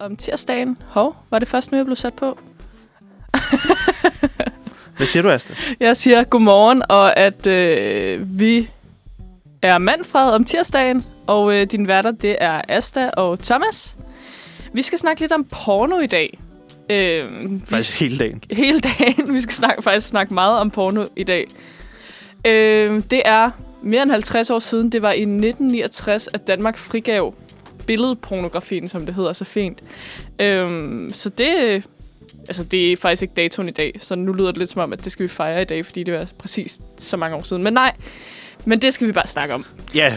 Om tirsdagen. Hov, var det først nu, jeg blev sat på? Hvad siger du, Asta? Jeg siger godmorgen, og at øh, vi er Manfred om tirsdagen, og øh, din værter, det er Asta og Thomas. Vi skal snakke lidt om porno i dag. Øh, vi Faktisk hele dagen. hele dagen. Vi skal snakke, faktisk snakke meget om porno i dag. Øh, det er mere end 50 år siden. Det var i 1969, at Danmark frigav billedpornografien, som det hedder så fint. Øh, så det, altså det er faktisk ikke datoen i dag, så nu lyder det lidt som om, at det skal vi fejre i dag, fordi det var præcis så mange år siden. Men nej, men det skal vi bare snakke om. Ja,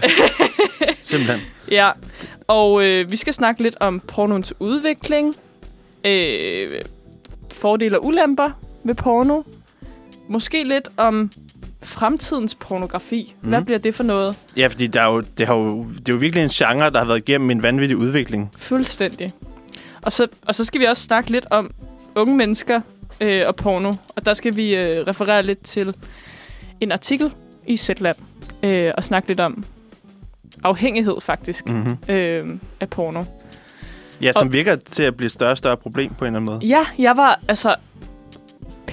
simpelthen. Ja, og øh, vi skal snakke lidt om pornoens udvikling, øh, fordele og ulemper ved porno, måske lidt om fremtidens pornografi. Mm. Hvad Mhm. bliver det for noget? Ja, fordi der er jo, det, har jo, det er jo virkelig en genre, der har været igennem en vanvittig udvikling. Fuldstændig. Og så, og så skal vi også snakke lidt om unge mennesker øh, og porno. Og der skal vi øh, referere lidt til en artikel i Zetland øh, og snakke lidt om afhængighed faktisk Mm-hmm. øh, af porno. Ja, som virker til at blive et større og større problem på en eller anden måde. Ja, jeg var altså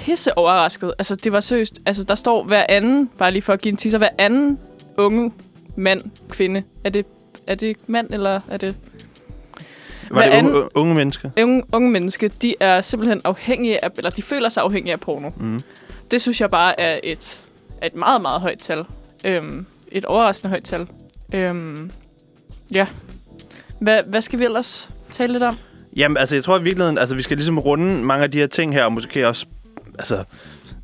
pisse overrasket. Altså, det var seriøst. Altså, der står hver anden, bare lige for at give en teaser, hver anden unge mand, kvinde. Er det, er det mand, eller er det Var Hvad det anden- unge, unge mennesker? unge, unge menneske? De er simpelthen afhængige af, eller de føler sig afhængige af porno. Mm. Det synes jeg bare er et, er et meget, meget højt tal. Øhm, et overraskende højt tal. Øhm, ja. Hvad, hvad skal vi ellers tale lidt om? Jamen, altså, jeg tror i virkeligheden, altså, vi skal ligesom runde mange af de her ting her, og måske også, altså,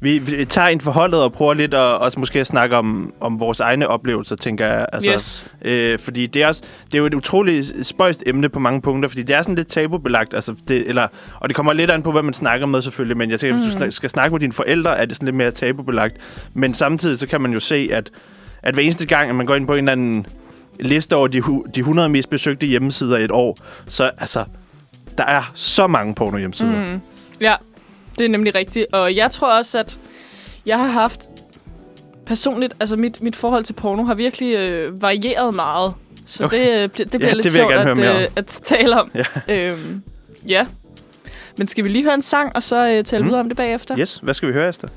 vi, vi tager ind forholdet og prøver lidt at, også måske at snakke om, om vores egne oplevelser, tænker jeg. Altså, yes. Øh, fordi det er, også, det er jo et utroligt spøjst emne på mange punkter, fordi det er sådan lidt tabubelagt, altså det, eller, og det kommer lidt an på, hvad man snakker med selvfølgelig, men jeg tænker, mm. hvis du Mhm. snak- skal snakke med dine forældre, er det sådan lidt mere tabubelagt. Men samtidig så kan man jo se, at, at hver eneste gang, at man går ind på en eller anden liste over de, de 100 mest besøgte hjemmesider i et år, så altså, der er så mange porno hjemmesider. Mm. Ja, det er nemlig rigtigt. Og jeg tror også, at jeg har haft personligt, altså mit, mit forhold til porno har virkelig øh, varieret meget. Så Okay. det, øh, det, det bliver Ja, lidt det sjovt at, øh, at tale om. Ja. Øhm, ja. Men skal vi lige høre en sang, og så øh, tale Mm. videre om det bagefter? Yes, hvad skal vi høre, Esther?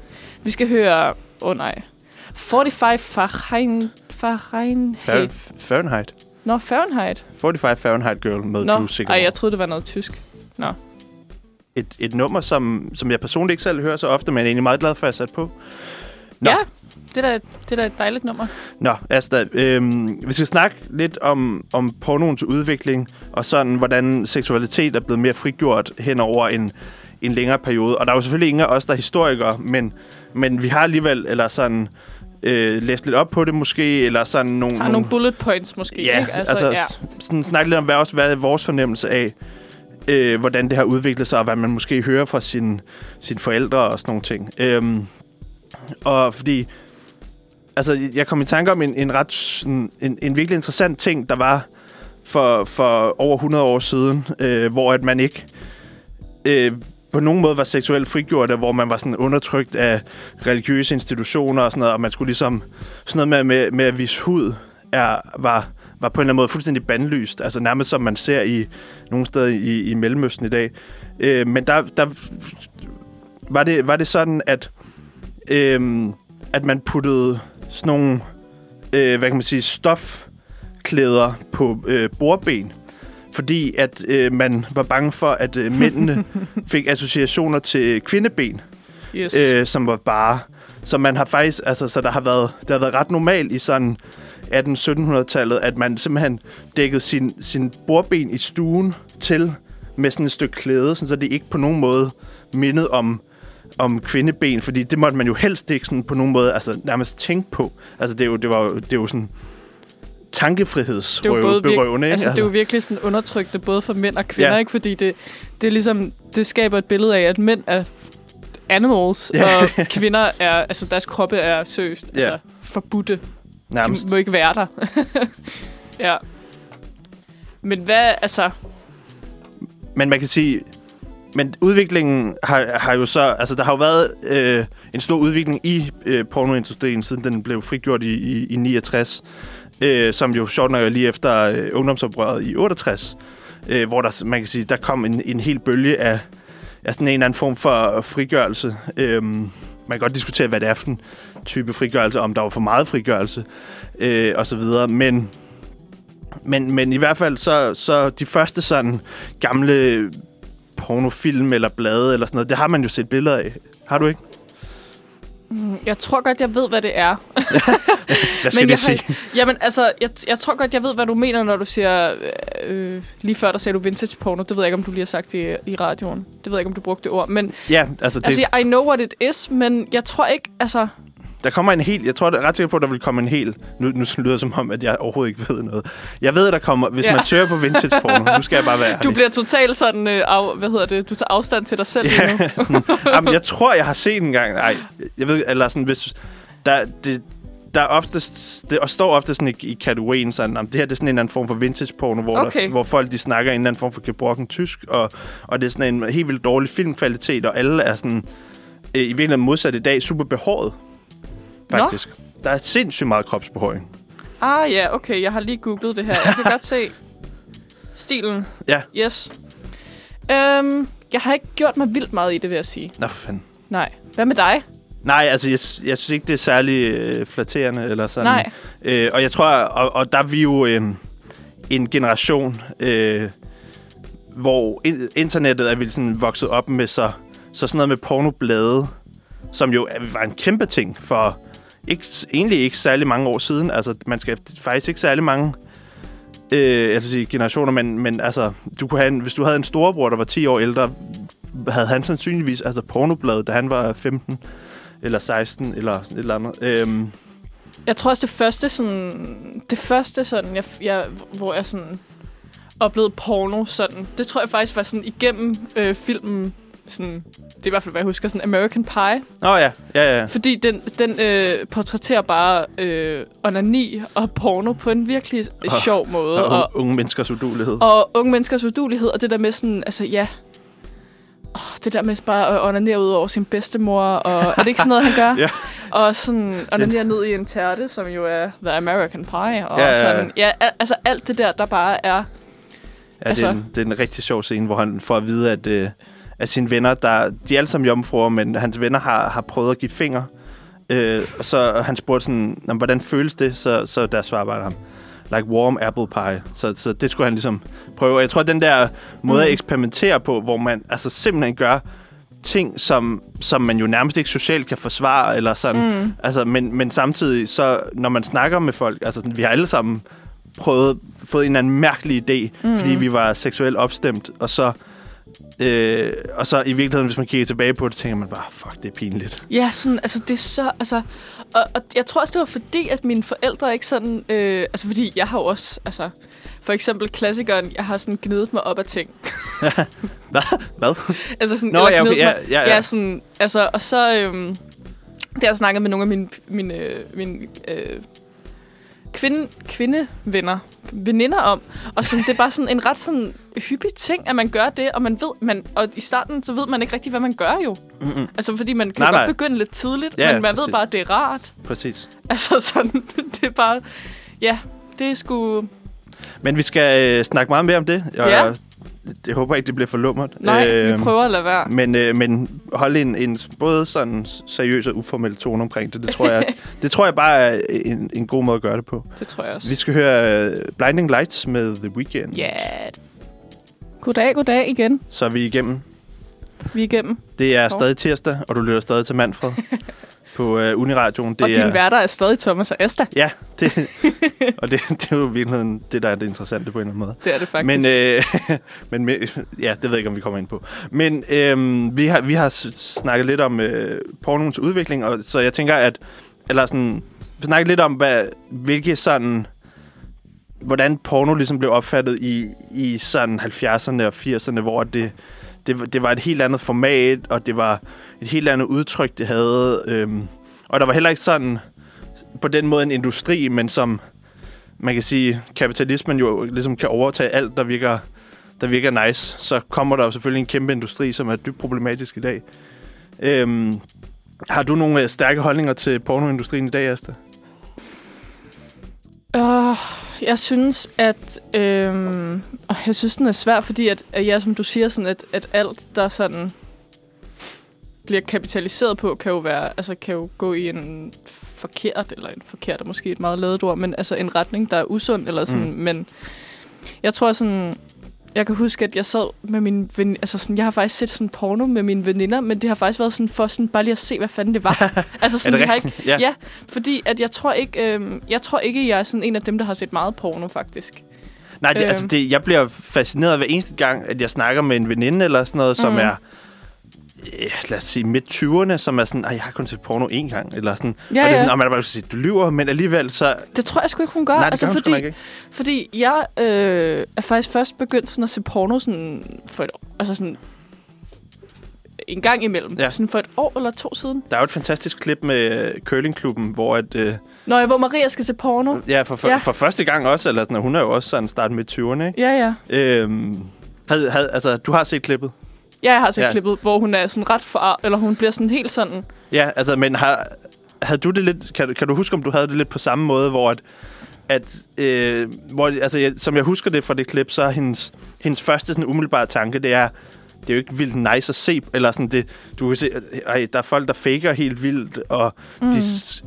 Vi skal høre... Åh oh, nej. 45 Fahrenheit. Fahrenheit. Fahr- Fahrenheit. Nå, Fahrenheit. 45 Fahrenheit Girl med Nå, Drew Sigamore. ej, jeg troede, det var noget tysk. Et, et nummer, som, som jeg personligt ikke selv hører så ofte, men er egentlig meget glad for, at jeg sat på. Nå. Ja, det er, da, det er da et dejligt nummer. Nå, Asta, øhm, vi skal snakke lidt om, om pornoens udvikling, og sådan, hvordan seksualitet er blevet mere frigjort hen over en, en længere periode. Og der er jo selvfølgelig ingen af os, der er historikere, men, men vi har alligevel, eller sådan, øh, læst lidt op på det måske, eller sådan nogle... Har nogle bullet points måske, Ja, ikke? altså, altså ja. sådan snakke lidt om, hvad, også, hvad er vores fornemmelse af, øh, hvordan det har udviklet sig, og hvad man måske hører fra sine, sin forældre og sådan nogle ting. Øhm, og fordi, altså, jeg kom i tanke om en, en ret, sådan, en, en virkelig interessant ting, der var for, for over 100 år siden, øh, hvor at man ikke øh, på nogen måde var seksuelt frigjort, hvor man var sådan undertrykt af religiøse institutioner og sådan noget, og man skulle ligesom, sådan noget med, med, med at vise hud, er, var, var på en eller anden måde fuldstændig bandlyst. Altså nærmest som man ser i nogle steder i, i Mellemøsten i dag. Øh, men der, der var, det, var det sådan, at, øh, at man puttede sådan nogle, øh, hvad kan man sige, stofklæder på øh, bordben. Fordi at øh, man var bange for, at øh, mændene fik associationer til kvindeben Yes. øh, som var bare... Så man har faktisk, altså, så der har været, det har været ret normalt i sådan 1800-1700-tallet, at man simpelthen dækkede sin, sin bordben i stuen til med sådan et stykke klæde, sådan, så det ikke på nogen måde mindede om, om kvindeben, fordi det måtte man jo helst ikke sådan på nogen måde altså, nærmest tænke på. Altså, det er jo, det var, det er jo sådan er tankefrihedsberøvende, ikke? altså, det er jo virkelig sådan undertrykkende både for mænd og kvinder, Ja. ikke? Fordi det, det er ligesom, det skaber et billede af, at mænd er animals, ja. og kvinder er, altså deres kroppe er seriøst, Ja. altså forbudte. Nærmest. De må ikke være der. ja. Men hvad, altså, Men man kan sige, men udviklingen har, har jo så, altså der har jo været øh, en stor udvikling i øh, pornoindustrien, siden den blev frigjort i, i, i 69, øh, som jo sjovt nok lige efter øh, ungdomsoprøret i 68. øh, hvor der, man kan sige, der kom en, en hel bølge af, af sådan en eller anden form for frigørelse. Øhm, man kan godt diskutere, hvad det er for en type frigørelse, om der var for meget frigørelse, øh, og så videre. Men, men, men i hvert fald, så, så de første sådan gamle pornofilm eller blade eller sådan noget, det har man jo set billeder af. Har du ikke? Mm, Jeg tror godt, jeg ved, hvad det er. Hvad skal Men jeg sige? har, jamen, altså, jeg, jeg tror godt, jeg ved, hvad du mener, når du siger... Øh, lige før, der sagde du vintage porno. Det ved jeg ikke, om du lige har sagt det i radioen. Det ved jeg ikke, om du brugte det ord. Men Ja, altså, det, altså, I know what it is, men jeg tror ikke... Altså, der kommer en hel... Jeg tror det er ret sikker på, at der vil komme en hel... Nu, nu lyder det som om, at jeg overhovedet ikke ved noget. Jeg ved, at der kommer... Hvis Ja. ja. man søger på vintage porno... Nu skal jeg bare være du bliver totalt sådan... Øh, af, hvad hedder det? Du tager afstand til dig selv lige nu. Ja, sådan, jamen, jeg tror, jeg har set en gang... Nej, jeg ved... Eller sådan, hvis... Der, det, der er oftest, det og står ofte sådan i, i kategorien sådan, om det her det er sådan en eller anden form for vintage porno, hvor, Okay. der, hvor folk de snakker en eller anden form for gebrokken tysk, og, og det er sådan en helt vildt dårlig filmkvalitet, og alle er sådan, øh, i virkeligheden modsat i dag, super behåret, faktisk. Nå. Der er sindssygt meget kropsbehåring. Ah ja, okay. Jeg har lige googlet det her. Jeg kan godt se stilen. Ja. Yes. Øhm, jeg har ikke gjort mig vildt meget i det, vil jeg sige. Nå, for fanden. Nej. Hvad med dig? Nej, altså, jeg, jeg synes ikke, det er særlig øh, flatterende, eller sådan. Nej. Øh, og jeg tror, og, og der er vi jo en, en generation, øh, hvor in- internettet er vi sådan vokset op med så, så sådan noget med pornoblade, som jo var en kæmpe ting for ikke, egentlig ikke særlig mange år siden. Altså, man skal faktisk ikke særlig mange øh, jeg skal sige generationer, men, men altså, du kunne have en, hvis du havde en storebror, der var 10 år ældre, havde han sandsynligvis altså pornoblad, da han var 15 eller 16 eller et eller andet. Øhm, Jeg tror også, det første sådan... Det første sådan, jeg, jeg, hvor jeg sådan oplevede porno sådan, det tror jeg faktisk var sådan igennem øh, filmen, sådan, det er i hvert fald, hvad jeg husker, sådan American Pie. Åh oh, ja, ja, ja. Fordi den, den øh, portrætterer bare øh, onani og porno på en virkelig Og- sjov måde. Og, Og, unge, menneskers udulighed. og unge menneskers udulighed, og det der med sådan, altså ja, oh, det der med bare at onanere ud over sin bedstemor, og er det ikke sådan noget, han gør? Ja. Og sådan onanere ned i en tærte, som jo er The American Pie, og Ja, ja, ja. sådan, ja, al- altså alt det der, der bare er, Ja, Altså- det, er en, det er en rigtig sjov scene, hvor han får at vide, at, øh, at sine venner, der, de er alle sammen jomfruer, men hans venner har, har prøvet at give fingre. Øh, og så og han spurgte sådan, "Nå, hvordan føles det? Så, så der svarer bare ham, like warm apple pie. Så, så det skulle han ligesom prøve. Og jeg tror, at den der måde at Mhm. eksperimentere på, hvor man altså simpelthen gør ting, som, som man jo nærmest ikke socialt kan forsvare, eller sådan. mm, Altså, men, men samtidig, så når man snakker med folk, altså sådan, vi har alle sammen prøvet, fået en eller anden mærkelig idé, Mm. mm. fordi vi var seksuelt opstemt, og så, øh, og så i virkeligheden, hvis man kigger tilbage på det, tænker man bare, fuck, det er pinligt. Ja, sådan, altså det er så, altså, og, og jeg tror også, det var fordi, at mine forældre ikke sådan, øh, altså fordi jeg har jo også, altså, for eksempel klassikeren, jeg har sådan gnidet mig op af ting. Hvad? altså sådan, Nå, eller ja, okay, ja, ja, ja. ja, sådan, altså, og så, øhm, det har jeg snakket med nogle af mine, mine, mine øh, kvinde, kvindevenner, veninder om, og sådan, det er bare sådan en ret sådan hyppig ting, at man gør det, og man ved, man, og i starten, så ved man ikke rigtig, hvad man gør jo. Mm-mm. Altså, fordi man kan Nej, nej, nej. godt begynde lidt tidligt, Ja, men man ved præcis. bare, at det er rart. Præcis. Altså sådan, det er bare... Ja, det er sgu... Men vi skal øh, snakke meget mere om det. Og Ja. jeg, jeg håber ikke, det bliver for lummert. Nej, Øhm, vi prøver at lade være. Men, øh, men holde en, en både sådan seriøs og uformel tone omkring det, det tror jeg, det tror jeg bare er en, en god måde at gøre det på. Det tror jeg også. Vi skal høre uh, Blinding Lights med The Weeknd. Ja. Goddag, goddag igen. Så er vi igennem. Vi er igennem. Det er Hov. stadig tirsdag, og du lytter stadig til Manfred på uh, Uniradioen. Det og er, din værter er stadig Thomas og Asta. Ja, det, og det, det er jo i virkeligheden det, der er det interessante på en eller anden måde. Det er det faktisk. Men, øh, men ja, det ved jeg ikke, om vi kommer ind på. Men øh, vi, har, vi har snakket lidt om øh, pornoens udvikling, og så jeg tænker, at eller sådan, vi snakker lidt om, hvad, hvilke sådan, hvordan porno ligesom blev opfattet i, i sådan 70'erne og 80'erne, hvor det, det, det var et helt andet format, og det var et helt andet udtryk, det havde. Øhm, og der var heller ikke sådan på den måde en industri, men som man kan sige, kapitalismen jo ligesom kan overtage alt, der virker, der virker nice, så kommer der jo selvfølgelig en kæmpe industri, som er dybt problematisk i dag. Øhm, har du nogle øh, stærke holdninger til pornoindustrien i dag, Asta? Uh, Jeg synes, at... Og jeg synes, den er svær, fordi at, at ja, som du siger, sådan, at, at alt, der sådan bliver kapitaliseret på, kan jo være, altså kan jo gå i en forkert, eller en forkert er måske et meget lavet ord, men altså en retning, der er usund, eller sådan, mm. men jeg tror sådan, jeg kan huske, at jeg sad med min ven, altså sådan, jeg har faktisk set sådan porno med mine veninder, men det har faktisk været sådan for sådan bare lige at se, hvad fanden det var. altså sådan, er det jeg har ikke, Ja. ja. fordi at jeg tror ikke, øhm, jeg tror ikke, jeg er sådan en af dem, der har set meget porno, faktisk. Nej, det, Øhm. altså det, jeg bliver fascineret hver eneste gang, at jeg snakker med en veninde eller sådan noget, som Mm. er, lad os sige, midt 20'erne, som er sådan, "Ej, jeg har kun set porno én gang, eller sådan. Ja, og det er ja. sådan, "Nå, man er bare sige, du lyver, men alligevel så... Det tror jeg sgu ikke, hun gør. nej, det altså, fordi, nok ikke. fordi jeg øh, er faktisk først begyndt sådan at se porno sådan for et år. Altså sådan en gang imellem. Ja. Ja. Sådan for et år eller to siden. Der er jo et fantastisk klip med øh, curlingklubben, hvor at, øh, Når jeg, hvor Maria skal se porno. ja, for, for, Ja. for første gang også, eller sådan, hun er jo også sådan start midt 20'erne, ikke? Ja, ja. Øhm, havde, havde, altså, du har set klippet? Ja, jeg har set Ja. klippet, hvor hun er sådan ret for, eller hun bliver sådan helt sådan... Ja, altså, men har, havde du det lidt, kan, du- kan du huske, om du havde det lidt på samme måde, hvor at, at øh, hvor, altså, jeg, som jeg husker det fra det klip, så er hendes, hendes første sådan umiddelbare tanke, det er, det er jo ikke vildt nice at se, eller sådan det, du kan se, ej, der er folk, der faker helt vildt, og mm. de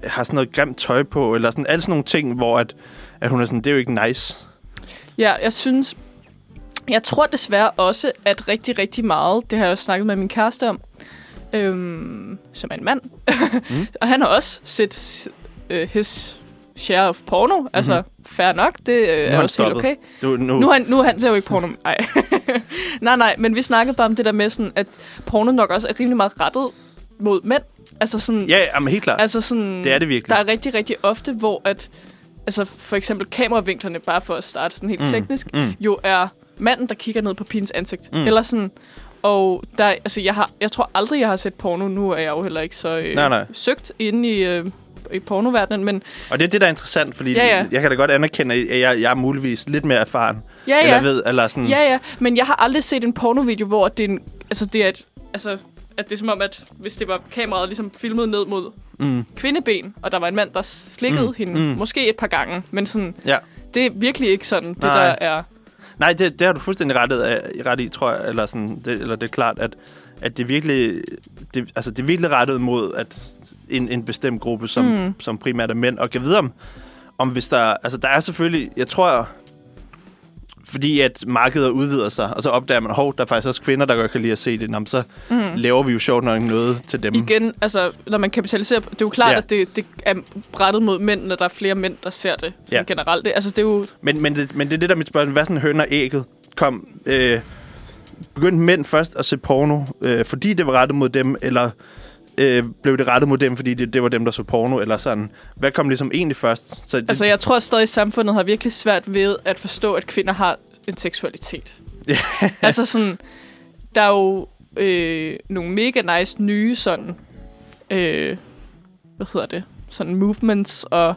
har sådan noget grimt tøj på, eller sådan, alle sådan nogle ting, hvor at, at hun er sådan, det er jo ikke nice. Ja, jeg synes... Jeg tror desværre også, at rigtig, rigtig meget, det har jeg også snakket med min kæreste om, øhm, som er en mand, mm. og han har også set øh, his share of porno. Mm-hmm. Altså, fair nok, det øh, er han også helt stoppet. okay. Du, nu, Nu er han, nu er han ser jo ikke porno. Nej. nej, nej, men vi snakkede bare om det der med, sådan, at porno nok også er rimelig meget rettet mod mænd. Altså sådan, ja, jamen, helt klart. altså sådan, det er det virkelig. der er rigtig, rigtig ofte, hvor at, altså for eksempel kameravinklerne, bare for at starte sådan helt mm. teknisk, mm. jo er manden, der kigger ned på pigens ansigt. Mm. Eller sådan, og der, altså jeg, har, jeg tror aldrig, jeg har set porno. Nu er jeg jo heller ikke så øh, Nej, nej. søgt inde i, øh, i pornoverdenen, men Og det er det, der er interessant, fordi Ja, ja. jeg kan da godt anerkende, at jeg, jeg er muligvis lidt mere erfaren. ja, Eller ja. ved, eller sådan... Ja, ja, men jeg har aldrig set en pornovideo, hvor det er en, altså det er et, altså, at det er som om, at hvis det var kameraet ligesom filmet ned mod Mm, kvindeben, og der var en mand, der slikkede Mm, hende, mm. måske et par gange, men sådan, ja. det er virkelig ikke sådan, det Nej. der er... Nej, det, det har du fuldstændig rettet, af- ret i, tror jeg. Eller, sådan, det, eller det er klart, at, at det, virkelig, det, altså, det er virkelig rettet mod at en, en bestemt gruppe, som, mm. Mm. som primært er mænd. Og kan vide om, om hvis der... Altså, der er selvfølgelig... Jeg tror... Fordi at markedet udvider sig, og så opdager man, hov, der er faktisk også kvinder, der godt kan lide at se det. Nå, så Mm. laver vi jo sjovt nok noget til dem. Igen, altså, når man kapitaliserer... Det er jo klart, Ja. at det, det er rettet mod mænd, når der er flere mænd, der ser det ja. generelt. Det, altså, det er jo... Men, men, det, men det er det der er mit spørgsmål. Hvad er sådan høn og ægget? Kom, øh, begyndte mænd først at se porno, øh, fordi det var rettet mod dem, eller øh, blev det rettet mod dem, fordi det, det var dem, der så porno, eller sådan? Hvad kom ligesom egentlig først? Så det, Altså, jeg tror stadig, at samfundet har virkelig svært ved at forstå, at kvinder har en seksualitet. Altså sådan, der er jo øh, nogle mega nice nye sådan, øh, hvad hedder det, sådan movements og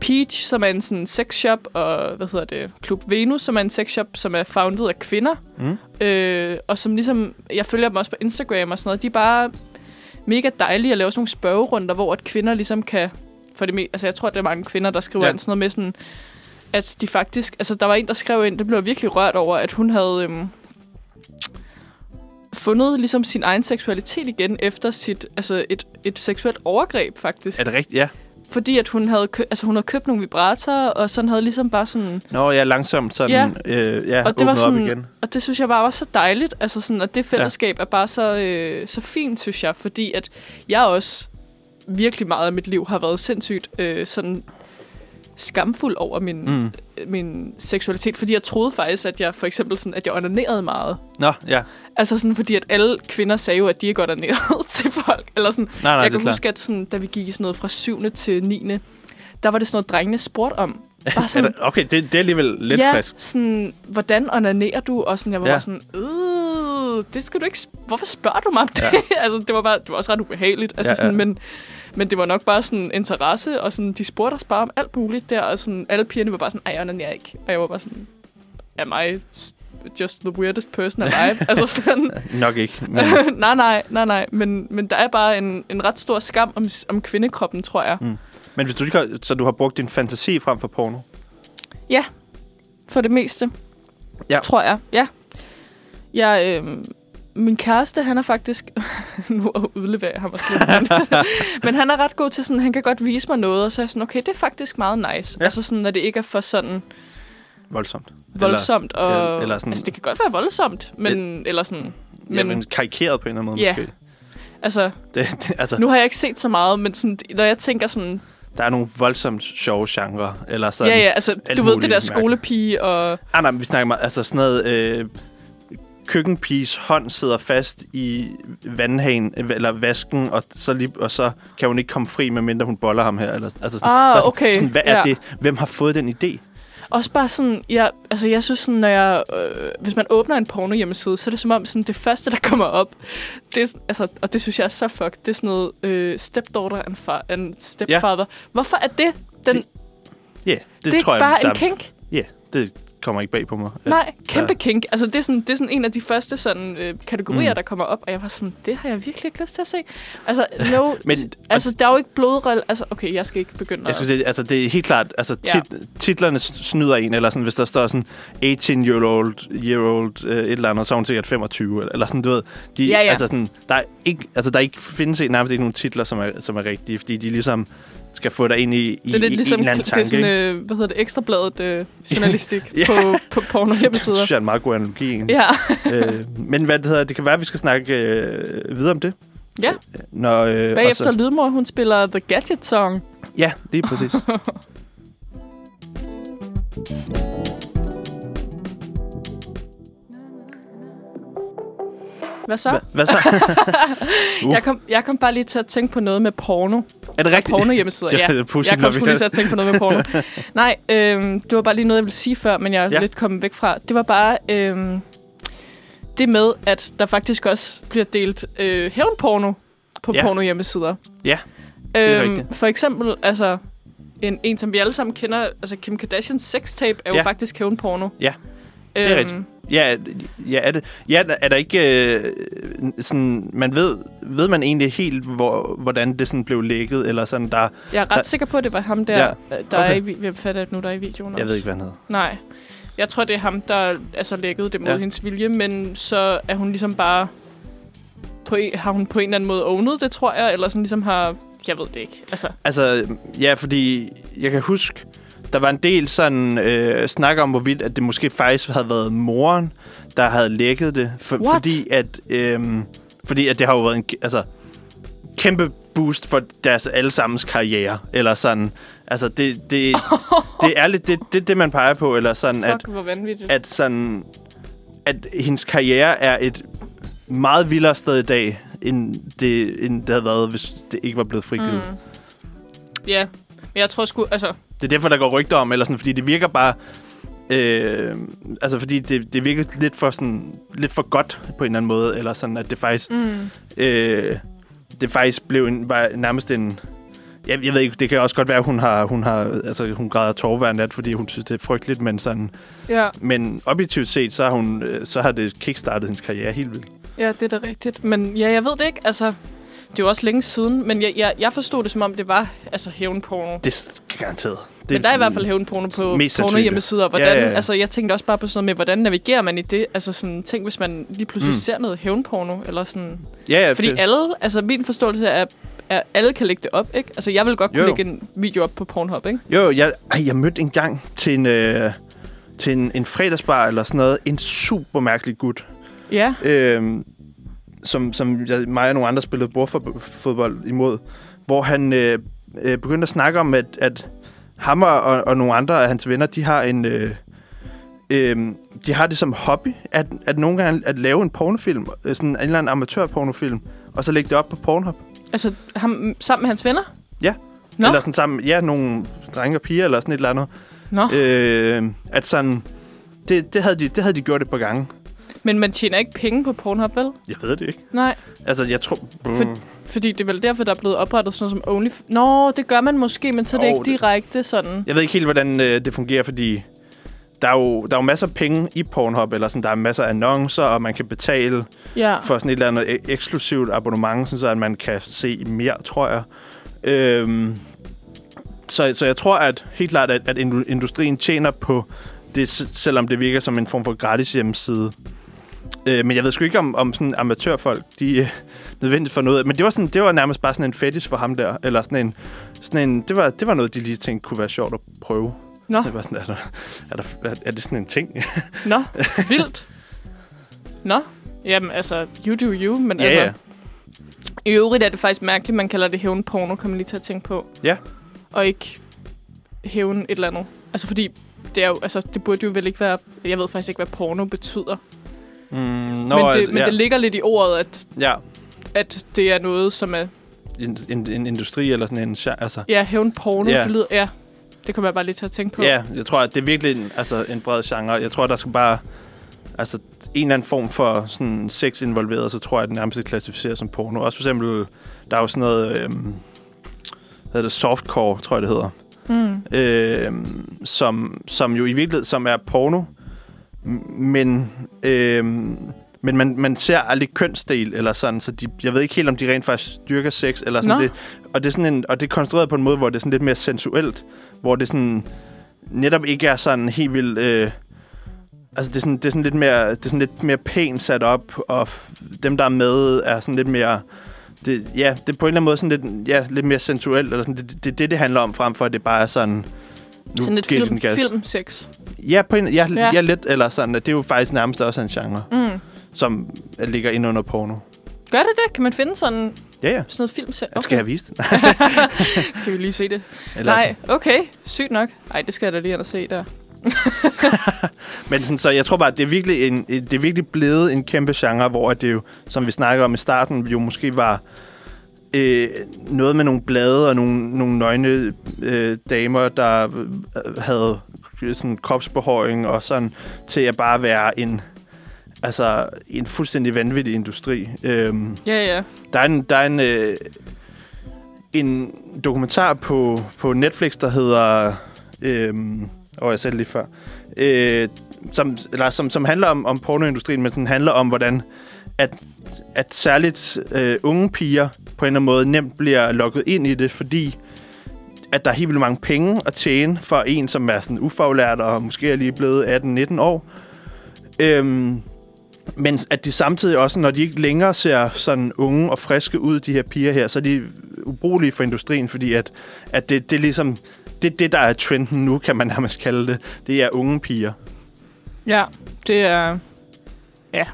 Peach, som er en sådan sexshop, og hvad hedder det, Klub Venus, som er en sexshop, som er founded af kvinder. Mm. Øh, og som ligesom, jeg følger dem også på Instagram og sådan noget, de er bare mega dejlige at lave sådan nogle spørgerunder, hvor at kvinder ligesom kan, for det altså jeg tror, at der er mange kvinder, der skriver Ja. ind sådan noget med sådan, at de faktisk, altså der var en, der skrev ind, det blev virkelig rørt over, at hun havde øhm, fundet ligesom sin egen seksualitet igen efter sit, altså et, et seksuelt overgreb faktisk. Er det rigtigt? Ja. Fordi at hun havde, kø- altså hun havde købt nogle vibratorer, og sådan havde ligesom bare sådan, Nå, ja, langsomt sådan, Ja. øh, ja, Og det var åbnet op sådan- igen. Og det synes jeg bare var så dejligt. Altså sådan, at det fællesskab ja. er bare så, øh, så fint, synes jeg. Fordi at jeg også virkelig meget af mit liv har været sindssygt øh, sådan skamfuld over min, Mm. min seksualitet. Fordi jeg troede faktisk, at jeg for eksempel sådan, at jeg onanerede meget. Nå, ja. Altså sådan, fordi at alle kvinder sagde jo, at de ikke onanerede til folk. Eller sådan. Nej, nej, jeg kan huske, at sådan, da vi gik i sådan noget fra 7. til 9. Der var det sådan noget, drengene spurgte om. Bare sådan, det, okay, det, det er alligevel lidt ja, frisk. sådan, hvordan onanerer du? Og sådan, jeg var Ja. bare sådan, øh, det skal du ikke... Hvorfor spørger du mig om det? Ja. Altså, det var, bare, det var også ret ubehageligt. Altså, Ja, ja, sådan. Men, men det var nok bare sådan interesse, og sådan, de spurgte os bare om alt muligt der, og sådan, alle pigerne var bare sådan, ej, jeg onanerer ikke. Og jeg var bare sådan, am I just the weirdest person alive? altså sådan, Nok ikke. Men, nej, nej, nej, nej. Men, men der er bare en, en ret stor skam om, om kvindekroppen, tror jeg. men hvis du ikke har, så du har brugt din fantasi frem for porno? For det meste. Ja. Tror jeg. Ja. Jeg, øh, min kæreste, han er faktisk... nu udleverer jeg ham og Men han er ret god til sådan, han kan godt vise mig noget, og så er jeg sådan, okay, det er faktisk meget nice. Ja. Altså sådan, når det ikke er for sådan Voldsomt. voldsomt. Eller, og, eller, eller sådan, Altså, det kan godt være voldsomt, men... eller sådan... men, ja, Men, karikeret på en eller anden måde Ja. måske. altså, Det, det, altså, nu har jeg ikke set så meget, men sådan, når jeg tænker sådan... der er nogle voldsomt sjove genrer. Eller sådan, ja, ja, altså, alt du ved, det der skolepige og... Ah, nej, men vi snakker meget, altså sådan noget... Øh, køkkenpiges hånd sidder fast i vandhagen, eller vasken, og så, lige, og så kan hun ikke komme fri, medmindre hun boller ham her. Eller, altså sådan, Ah, bare sådan- okay. Sådan, hvad er ja. det? Hvem har fået den idé? Også bare sådan, jeg, altså jeg synes sådan, når jeg, øh, hvis man åbner en porno hjemmeside, så er det som om sådan, det første, der kommer op, det er, altså, og det synes jeg er så fuck, det er sådan noget øh, stepdaughter and, far, and stepfather. Ja. Hvorfor er det den, det, Ja, yeah, det, det er tror jeg, bare der, en kink? Ja, det kommer ikke bag på mig. Nej, kæmpe Ja. kink. Altså, det er, sådan, det er sådan en af de første sådan, øh, kategorier, Mm. der kommer op, og jeg var sådan, det har jeg virkelig ikke lyst til at se. Altså, no, Men altså der er jo ikke blodrel... Altså, okay, jeg skal ikke begynde Jeg at... sige, altså det er helt klart, altså Ja. tit, titlerne s- snyder en, eller sådan, hvis der står sådan 18 year old, year old øh, et eller andet, så er hun sikkert 25, eller, eller sådan, du ved. De, Ja, ja. Altså sådan, der er ikke, altså der er ikke, findes nærmest ikke nogen titler, som er, som er rigtige, fordi de ligesom skal få dig ind i, i, det er lidt i ligesom, en eller anden det er tanke. sådan, øh, hvad hedder det, ekstrabladet øh, journalistik Ja. på, på porno det hjemmesider. synes jeg er en meget god analogi, egentlig. Ja, øh, men hvad det hedder, det kan være, at vi skal snakke øh, videre om det. ja. Når, øh, Bagefter og så- Lydmor, hun spiller The Gadget Song. Ja, lige præcis. Hvad så? Hva, hvad så? Uh. Jeg kom, jeg kom bare lige til at tænke på noget med porno. er det rigtigt? Porno hjemmesider, Det ja. Jeg kom sgu lige til at tænke på noget med porno. Nej, øhm, det var bare lige noget, jeg ville sige før, men jeg er Ja. lidt kommet væk fra. Det var bare øhm, det med, at der faktisk også bliver delt øh, hævnporno på Ja. porno hjemmesider. Ja, er øhm, rigtigt. For eksempel, altså, en, en, som vi alle sammen kender, altså Kim Kardashians sextape er jo Ja. faktisk hævnporno. Ja, det er rigtigt. Ja, ja, er, det, ja, er der ikke øh, sådan, man ved, ved man egentlig helt, hvor, hvordan det sådan blev lækket, eller sådan der, Jeg er ret Der- sikker på, at det var ham der, Ja, ja. der okay. er i, hvem fatter jeg nu, der er i videoen jeg også. ved ikke, hvad han hedder. Nej. Jeg tror, det er ham, der altså, lækkede det mod ja. hendes vilje, men så er hun ligesom bare... På en, har hun på en eller anden måde ownet det, tror jeg, eller sådan ligesom har... Jeg ved det ikke. Altså, Altså, ja, fordi jeg kan huske, der var en del sådan øh, snak om, hvorvidt at det måske faktisk havde været moren, der havde lækket det. For, What? fordi at, øh, fordi at det har jo været en altså, kæmpe boost for deres allesammens karriere. Eller sådan. Altså, det, det, det er lidt det, det, det, man peger på. Eller sådan, fuck, at, at, sådan, at hendes karriere er et meget vildere sted i dag, end det, end det havde været, hvis det ikke var blevet frigivet. Mm. Mm. Ja, men jeg tror sgu... Altså, Det er derfor, der går rygter om, eller sådan, fordi det virker bare... Øh, altså, fordi det, det virker lidt for, sådan, lidt for godt på en eller anden måde, eller sådan, at det faktisk... mm. Øh, det faktisk blev en, var nærmest en... Jeg, jeg ved ikke, det kan også godt være, at hun har, hun har, altså, hun græder tårer hver nat, fordi hun synes, det er frygteligt, men sådan... Ja, Men objektivt set, så har, hun, øh, så har det kickstartet hendes karriere helt vildt. ja, det er da rigtigt. Men ja, jeg ved det ikke. Altså, det er jo også længe siden, men jeg, jeg, jeg forstod det, som om det var altså, hævnporno. Det er garanteret. Det, Men der er i hvert fald hævnporno på porno hjemmesider. Hvordan, Ja, ja, ja. Altså, jeg tænkte også bare på sådan noget med, hvordan navigerer man i det? Altså sådan, tænk, hvis man lige pludselig Mm. ser noget hævnporno, eller sådan... Ja, ja, Fordi det, alle, altså min forståelse er, at alle kan lægge det op, ikke? Altså jeg vil godt kunne Jo. lægge en video op på Pornhub, ikke? Jo, jeg, ej, jeg mødte en gang til en, øh, til en, en fredagsbar eller sådan noget. En super mærkelig gut. Ja. øh, som, som jeg, mig og nogle andre spillede bordfodbold imod, hvor han øh, øh, begyndte at snakke om, at, at ham og, og nogle andre af hans venner, de har en... Øh, øh, de har det som hobby, at, at nogle gange at lave en pornofilm, øh, sådan en eller anden amatørpornofilm, og så lægge det op på Pornhub. Altså ham, sammen med hans venner? Ja. Nå, Eller sådan sammen, ja, nogle drenge og piger, eller sådan et eller andet. Nå. Øh, at sådan, det, det, havde de, det havde de gjort et par gange. Men man tjener ikke penge på Pornhub, vel? Jeg ved det ikke. Nej, Altså, jeg tror... For- fordi det er vel derfor, der er blevet oprettet sådan noget som Only... Nå, det gør man måske, men så er det Jo, ikke direkte sådan. Jeg ved ikke helt, hvordan øh, det fungerer, fordi der er, jo, der er jo masser af penge i Pornhub, eller sådan, der er masser af annoncer, og man kan betale Ja. for sådan et eller andet e- eksklusivt abonnement, sådan så at man kan se mere, tror jeg. Øhm, så, så jeg tror at helt klart, at, at indu- industrien tjener på det, selvom det virker som en form for gratis hjemmeside. Øh, men jeg ved sgu ikke, om, om sådan amatørfolk, de er nødvendigt for noget. Men det var, sådan, det var nærmest bare sådan en fetish for ham der. Eller sådan en, sådan en det, var, det var noget, de lige tænkte kunne være sjovt at prøve. Nå. Så jeg var sådan, er, der, er, der, er, er det sådan en ting? Nå, vildt. Nå, jamen altså, you do you, men ja, altså... ja. I øvrigt er det faktisk mærkeligt, man kalder det hævn porno, kan man lige tage at tænke på. Ja. Og ikke hævn et eller andet. Altså fordi, det, er jo, altså, det burde jo vel ikke være... Jeg ved faktisk ikke, hvad porno betyder. Mm, nå, men det, at- men ja, det ligger lidt i ordet, at, ja. at det er noget, som er... En, en, en industri eller sådan en... Altså, Ja, hævn porno, Ja. det lyder... Ja, det kommer jeg bare lige til at tænke på. Ja, jeg tror, at det er virkelig en, altså, en bred genre. Jeg tror, der skal bare... Altså, en eller anden form for sådan sex involveret, så tror jeg, at det nærmest er klassificeret som porno. Også for eksempel, der er jo sådan noget... Øhm, hvad hedder det? Softcore, tror jeg, det hedder. Mm. Øhm, som, som jo i virkeligheden som er porno. Men, øhm, men man, man ser aldrig kønsdel eller sådan, så de, jeg ved ikke helt, om de rent faktisk dyrker sex eller sådan Nå. det. Og det er sådan en, og det er konstrueret på en måde, hvor det er sådan lidt mere sensuelt, hvor det sådan netop ikke er sådan helt vildt... Øh, altså det er, sådan, det er sådan lidt mere, det er sådan lidt mere pænt sat op, og dem, der er med, er sådan lidt mere... Det, ja, det er på en eller anden måde sådan lidt, ja, lidt mere sensuelt, eller sådan, det det, det, det handler om, frem for at det bare er sådan... Nu Sådan lidt film, den gas. filmsex. Ja, på en, ja, Ja. ja, lidt, eller sådan, det er jo faktisk nærmest også en genre, Mm. som ligger ind under porno. Gør det det? Kan man finde sådan, Ja, ja. sådan noget filmsex? Okay. Skal jeg vise det? Skal vi lige se det? Eller Nej, okay. Sygt nok. Ej, det skal jeg da lige og se der. Men sådan, så jeg tror bare, at det er, virkelig en, det er virkelig blevet en kæmpe genre, hvor det jo, som vi snakker om i starten, jo måske var øh, noget med nogle blade og nogle, nogle nøgne øh, damer, der øh, havde sådan kropsbehøjning og sådan, til at bare være en, altså, en fuldstændig vanvittig industri. Øhm, Ja, ja. Der er en, der er en, øh, en dokumentar på, på Netflix, der hedder... Øh, og jeg sagde det lige før. Øh, som, eller, som, som handler om, om pornoindustrien, men sådan handler om, hvordan at, at særligt øh, unge piger på en eller anden måde nemt bliver lukket ind i det, fordi at der er helt vildt mange penge at tjene for en, som er sådan ufaglært og måske er lige blevet 18-19 år. Øhm, men at de samtidig også, når de ikke længere ser sådan unge og friske ud, de her piger her, så er de ubrugelige for industrien, fordi at, at det, det er ligesom, det, det der er trenden nu, kan man nærmest kalde det, det er unge piger. Ja, det er... Ja,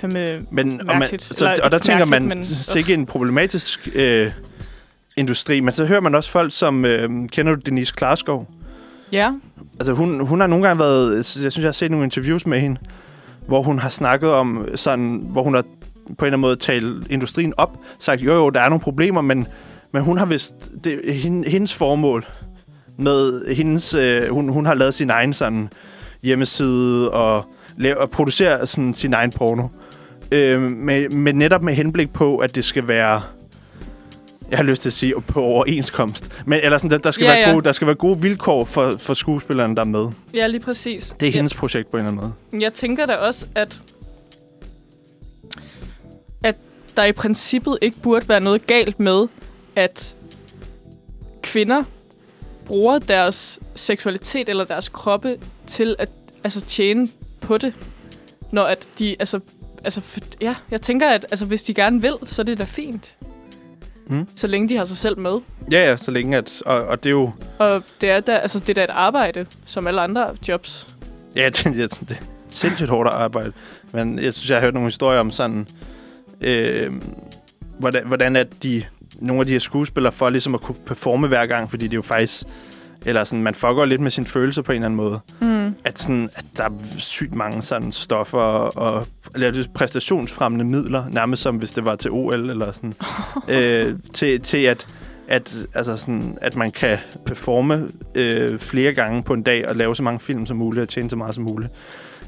fandme... Men, og, man, så, Eller og der tænker man, men- sikkert en problematisk øh, industri, men så hører man også folk som, øh, kender du Denise Klarskov? Ja, Altså hun, hun har nogle gange været, jeg synes, jeg har set nogle interviews med hende, hvor hun har snakket om sådan, hvor hun har på en eller anden måde talt industrien op, sagt, jo jo, der er nogle problemer, men, men hun har vist, det, hende, hendes formål med hendes, øh, hun, hun har lavet sin egen sådan hjemmeside og, og producere sådan sin egen porno. Øh, med, med netop med henblik på, at det skal være jeg har lyst til at sige på overenskomst. Men eller sådan, der, der, skal Ja, være ja. gode, der skal være gode vilkår for, for skuespillerne, der er med. ja lige præcis. Det er ja. hendes projekt på en eller anden måde. Jeg tænker da også, at, at der i princippet ikke burde være noget galt med, at kvinder bruger deres seksualitet eller deres kroppe til at altså, tjene på det. Når at de, altså, altså for, ja, jeg tænker, at altså, hvis de gerne vil, så er det da fint. Mm. Så længe de har sig selv med. Ja, ja, så længe at... Og, og det er jo... Og det er da, altså, det er da et arbejde, som alle andre jobs. Ja, det, det, det er sindssygt hårdt arbejde. Men jeg synes, jeg har hørt nogle historier om sådan... Øh, hvordan, hvordan at de... Nogle af de her skuespillere for ligesom at kunne performe hver gang, fordi det er jo faktisk... Eller sådan, man fucker lidt med sine følelser på en eller anden måde. Mm. At, sådan, at der er sygt mange sådan stoffer og eller er præstationsfremmende midler, nærmest som hvis det var til OL eller sådan, øh, til, til at, at, altså sådan, at man kan performe øh, flere gange på en dag og lave så mange film som muligt og tjene så meget som muligt.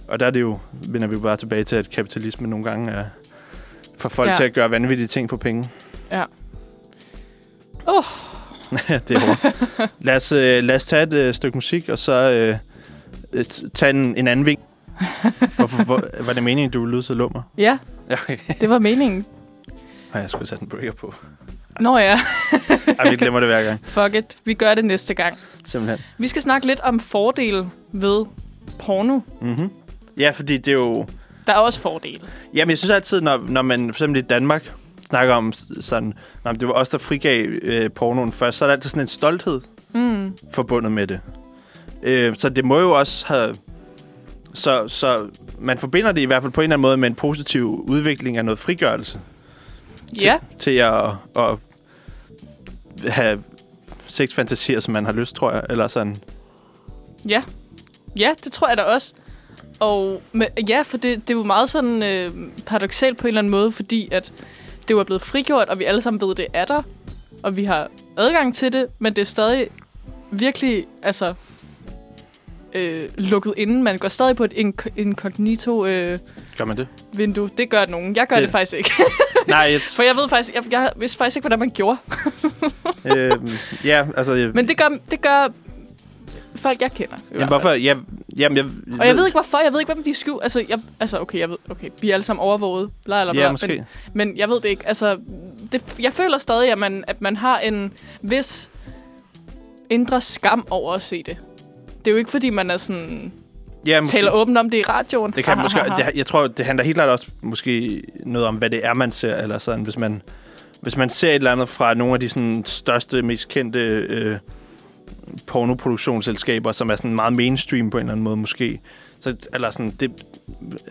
Og der er det jo, vender vi jo bare tilbage til, at kapitalismen nogle gange er for folk Ja. ja. til at gøre vanvittige ting for penge. Åh. det er hårdt. lad, os, øh, lad os tage et øh, stykke musik, og så øh, tage en, en anden vink. Hvorfor, hvor, var det meningen, du lyde så lummer? Ja, Ja, okay. det var meningen. Ej, jeg skulle sat en breaker på. Nå ja, Ej, vi glemmer det hver gang. fuck it. Vi gør det næste gang. Simpelthen. Vi skal snakke lidt om fordele ved porno. Mm-hmm. Ja, fordi det er jo... Der er også fordele. Jamen, jeg synes altid, når, når man for eksempel i Danmark snakker om sådan... Når det var os, der frigav øh, pornoen først, så er der altid sådan en stolthed Mm. forbundet med det. Øh, så det må jo også have... Så, så man forbinder det i hvert fald på en eller anden måde med en positiv udvikling af noget frigørelse. Ja, Til at, at have sexfantasier, som man har lyst, tror jeg. Eller sådan. ja. Ja, det tror jeg da også. Og med, ja, for det, det er jo meget sådan øh, paradoxalt på en eller anden måde, fordi at det jo er blevet frigjort, og vi alle sammen ved, det er der. Og vi har adgang til det, men det er stadig virkelig, altså, øh, lukket inden. Man går stadig på et inc- incognito-vindue. Øh, Gør man det? vindue. det gør nogen. Jeg gør det, Det- faktisk ikke. Nej, jeg, For jeg ved faktisk, jeg, jeg vidste faktisk ikke, hvordan man gjorde. øh, ja, altså... Jeg, Men det gør, det gør folk, jeg kender. jamen, hvorfor? Jeg, jamen, jeg, Og jeg ved ikke, hvorfor. Jeg ved ikke, hvem de skjuler. Altså, jeg, altså okay, jeg ved, okay, vi er alle sammen overvåget. Bla, bla, bla, Ja, måske. Men, men jeg ved det ikke. Altså, det, jeg føler stadig, at man, at man har en vis indre skam over at se det. Det er jo ikke, fordi man er sådan, ja, måske, taler åbent om det i radioen. det kan måske, det, jeg tror, det handler helt klart også måske noget om, hvad det er, man ser. Eller sådan, hvis man, hvis man ser et eller andet fra nogle af de sådan, største, mest kendte øh, pornoproduktionsselskaber, som er sådan meget mainstream på en eller anden måde måske, så, eller sådan, det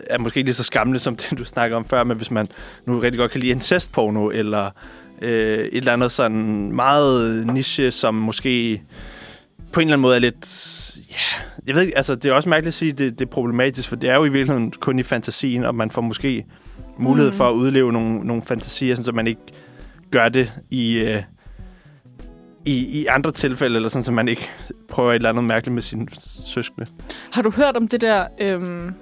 er måske ikke lige så skamligt som det, du snakker om før, men hvis man nu rigtig godt kan lide incestporno, eller øh, et eller andet sådan meget niche, som måske på en eller anden måde er lidt... Jeg ved ikke, altså det er også mærkeligt at sige, at det, det er problematisk, for det er jo i virkeligheden kun i fantasien, og man får måske mulighed Mm. for at udleve nogle, nogle fantasier, sådan, så man ikke gør det i, øh, i, i andre tilfælde, eller sådan, så man ikke prøver et eller andet mærkeligt med sine søskende. Har du hørt om det der, øhm,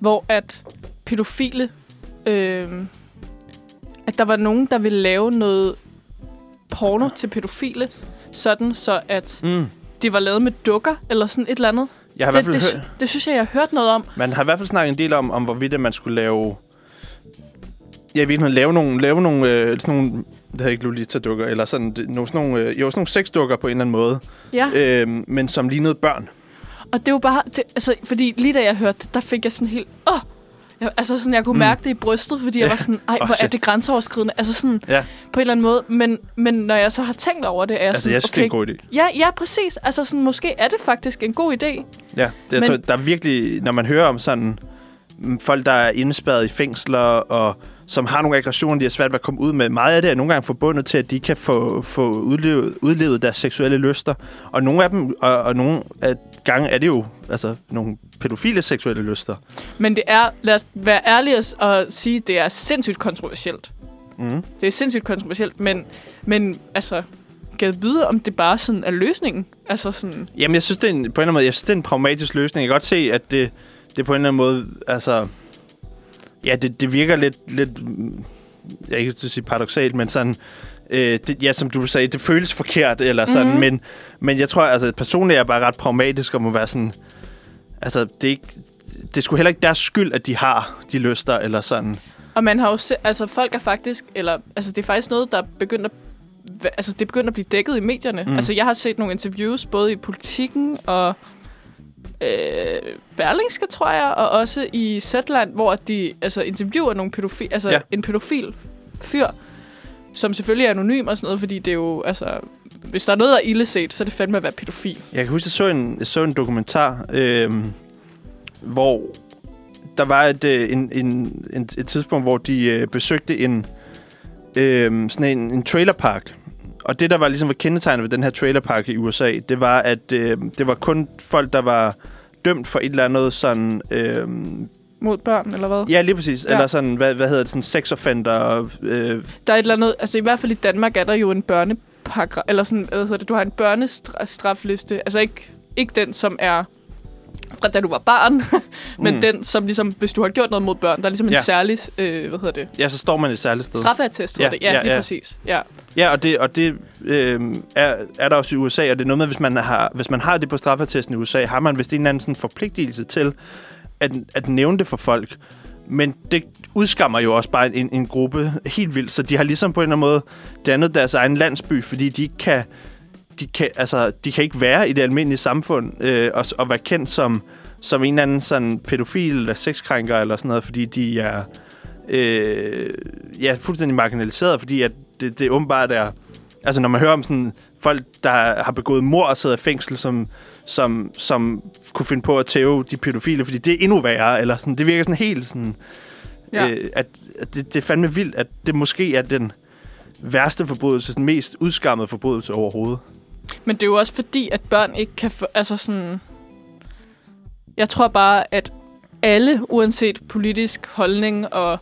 hvor at pædofile, øhm, at der var nogen, der ville lave noget porno til pædofile, sådan så at Mm. Det var lavet med dukker, eller sådan et eller andet. Jeg har i Det, hvert det, fald hørt, det, det synes jeg, jeg har hørt noget om. man har i hvert fald snakket en del om, om hvorvidt man skulle lave... Ja, i virkeligheden lave nogle, lave nogle, øh, sådan nogle det hedder ikke Lolita-dukker, eller sådan, det, nogle, sådan nogle, øh, jo, sådan nogle sexdukker på en eller anden måde, Ja. øh, men som lignede børn. Og det var bare, det, altså, fordi lige da jeg hørte det, der fik jeg sådan helt, åh, altså sådan, jeg kunne Mm. mærke det i brystet, fordi jeg Ja. var sådan, ej, hvor er shit. det grænseoverskridende. Altså sådan, Ja, på en eller anden måde. Men, men når jeg så har tænkt over det, er jeg altså sådan, jeg synes, det er en god idé. Ja, ja, præcis. Altså sådan, måske er det faktisk en god idé. Ja, det, jeg Men- tror, der er virkelig, når man hører om sådan mm, folk, der er indespærret i fængsler, og som har nogle aggressioner, de har svært ved at komme ud med. Meget af det er nogle gange forbundet til, at de kan få, få udlevet, udlevet deres seksuelle lyster. Og nogle af dem, og, og nogle af gange er det jo altså, nogle pædofile seksuelle lyster. Men det er, lad os være ærlige og- sige, det er sindssygt kontroversielt. Mm. Det er sindssygt kontroversielt, men, men altså, jeg vide, om det bare sådan er løsningen? Altså sådan, Jamen, jeg synes, det er en, på en eller anden måde, jeg synes, det er en pragmatisk løsning. Jeg kan godt se, at det, det på en eller anden måde, altså... Ja, det, det virker lidt, lidt... mm, Jeg ikke vil sige paradoxalt, men sådan... Øh, det, ja, som du sagde, det føles forkert, eller sådan, Mhm. mm-hmm. men, men jeg tror, altså, personligt er jeg bare ret pragmatisk og må være sådan... Altså, det er ikke... Det sgu heller ikke deres skyld, at de har de lyster, eller sådan. Og man har jo se, altså folk er faktisk, eller altså det er faktisk noget, der er at, hva- altså det er begyndt at blive dækket i medierne. Mm. Altså jeg har set nogle interviews, både i politikken og øh, Berlingske, tror jeg, og også i Zetland, hvor de altså interviewer nogle pædofil, altså Ja. en pædofil fyr, som selvfølgelig er anonym og sådan noget, fordi det er jo, altså, hvis der er noget, der er illeset, så er det fandme at være pædofil. Jeg kan huske, jeg så en, jeg så en dokumentar, øh, hvor der var et, øh, en, en, en, et tidspunkt, hvor de øh, besøgte en, øh, sådan en, en trailerpark. Og det, der var ligesom var kendetegnet ved den her trailerpark i USA, det var, at øh, det var kun folk, der var dømt for et eller andet sådan... Øh, Mod børn, eller hvad? ja, lige præcis. Ja. Eller sådan, hvad, hvad hedder det, sådan sexoffender... Øh, Der er et eller andet, altså i hvert fald i Danmark er der jo en børnepakke, eller sådan, hvad hedder det, du har en børnestrafliste, altså ikke, ikke den, som er fra da du var barn, men Mm. den, som ligesom, hvis du har gjort noget mod børn, der er ligesom en Ja. særlig, øh, hvad hedder det, ja, så står man et særligt sted. straffeattest, Ja, det. Ja, ja, lige ja. præcis. Ja. Ja, og det, og det øh, er, er der også i USA, og det er noget med, hvis man har, hvis man har det på straffetesten i USA, har man vist en eller anden sådan forpligtelse til at, at nævne det for folk. men det udskammer jo også bare en, en gruppe helt vildt, så de har ligesom på en eller anden måde dannet deres egen landsby, fordi de ikke kan, de kan, altså, de kan ikke være i det almindelige samfund øh, og, og være kendt som, som en eller anden sådan pædofil eller sexkrænker eller sådan noget, fordi de er øh, ja, fuldstændig marginaliseret, fordi at det, det åbenbart er... Altså, når man hører om sådan folk, der har begået mord og sidder i fængsel, som, som, som kunne finde på at tæve de pædofile, fordi det er endnu værre, eller sådan, det virker sådan helt sådan... Ja. Øh, at, at det, det er fandme vildt, at det måske er den værste forbrydelse, den mest udskammede forbrydelse overhovedet. Men det er jo også fordi, at børn ikke kan få... Altså sådan... Jeg tror bare, at alle, uanset politisk holdning og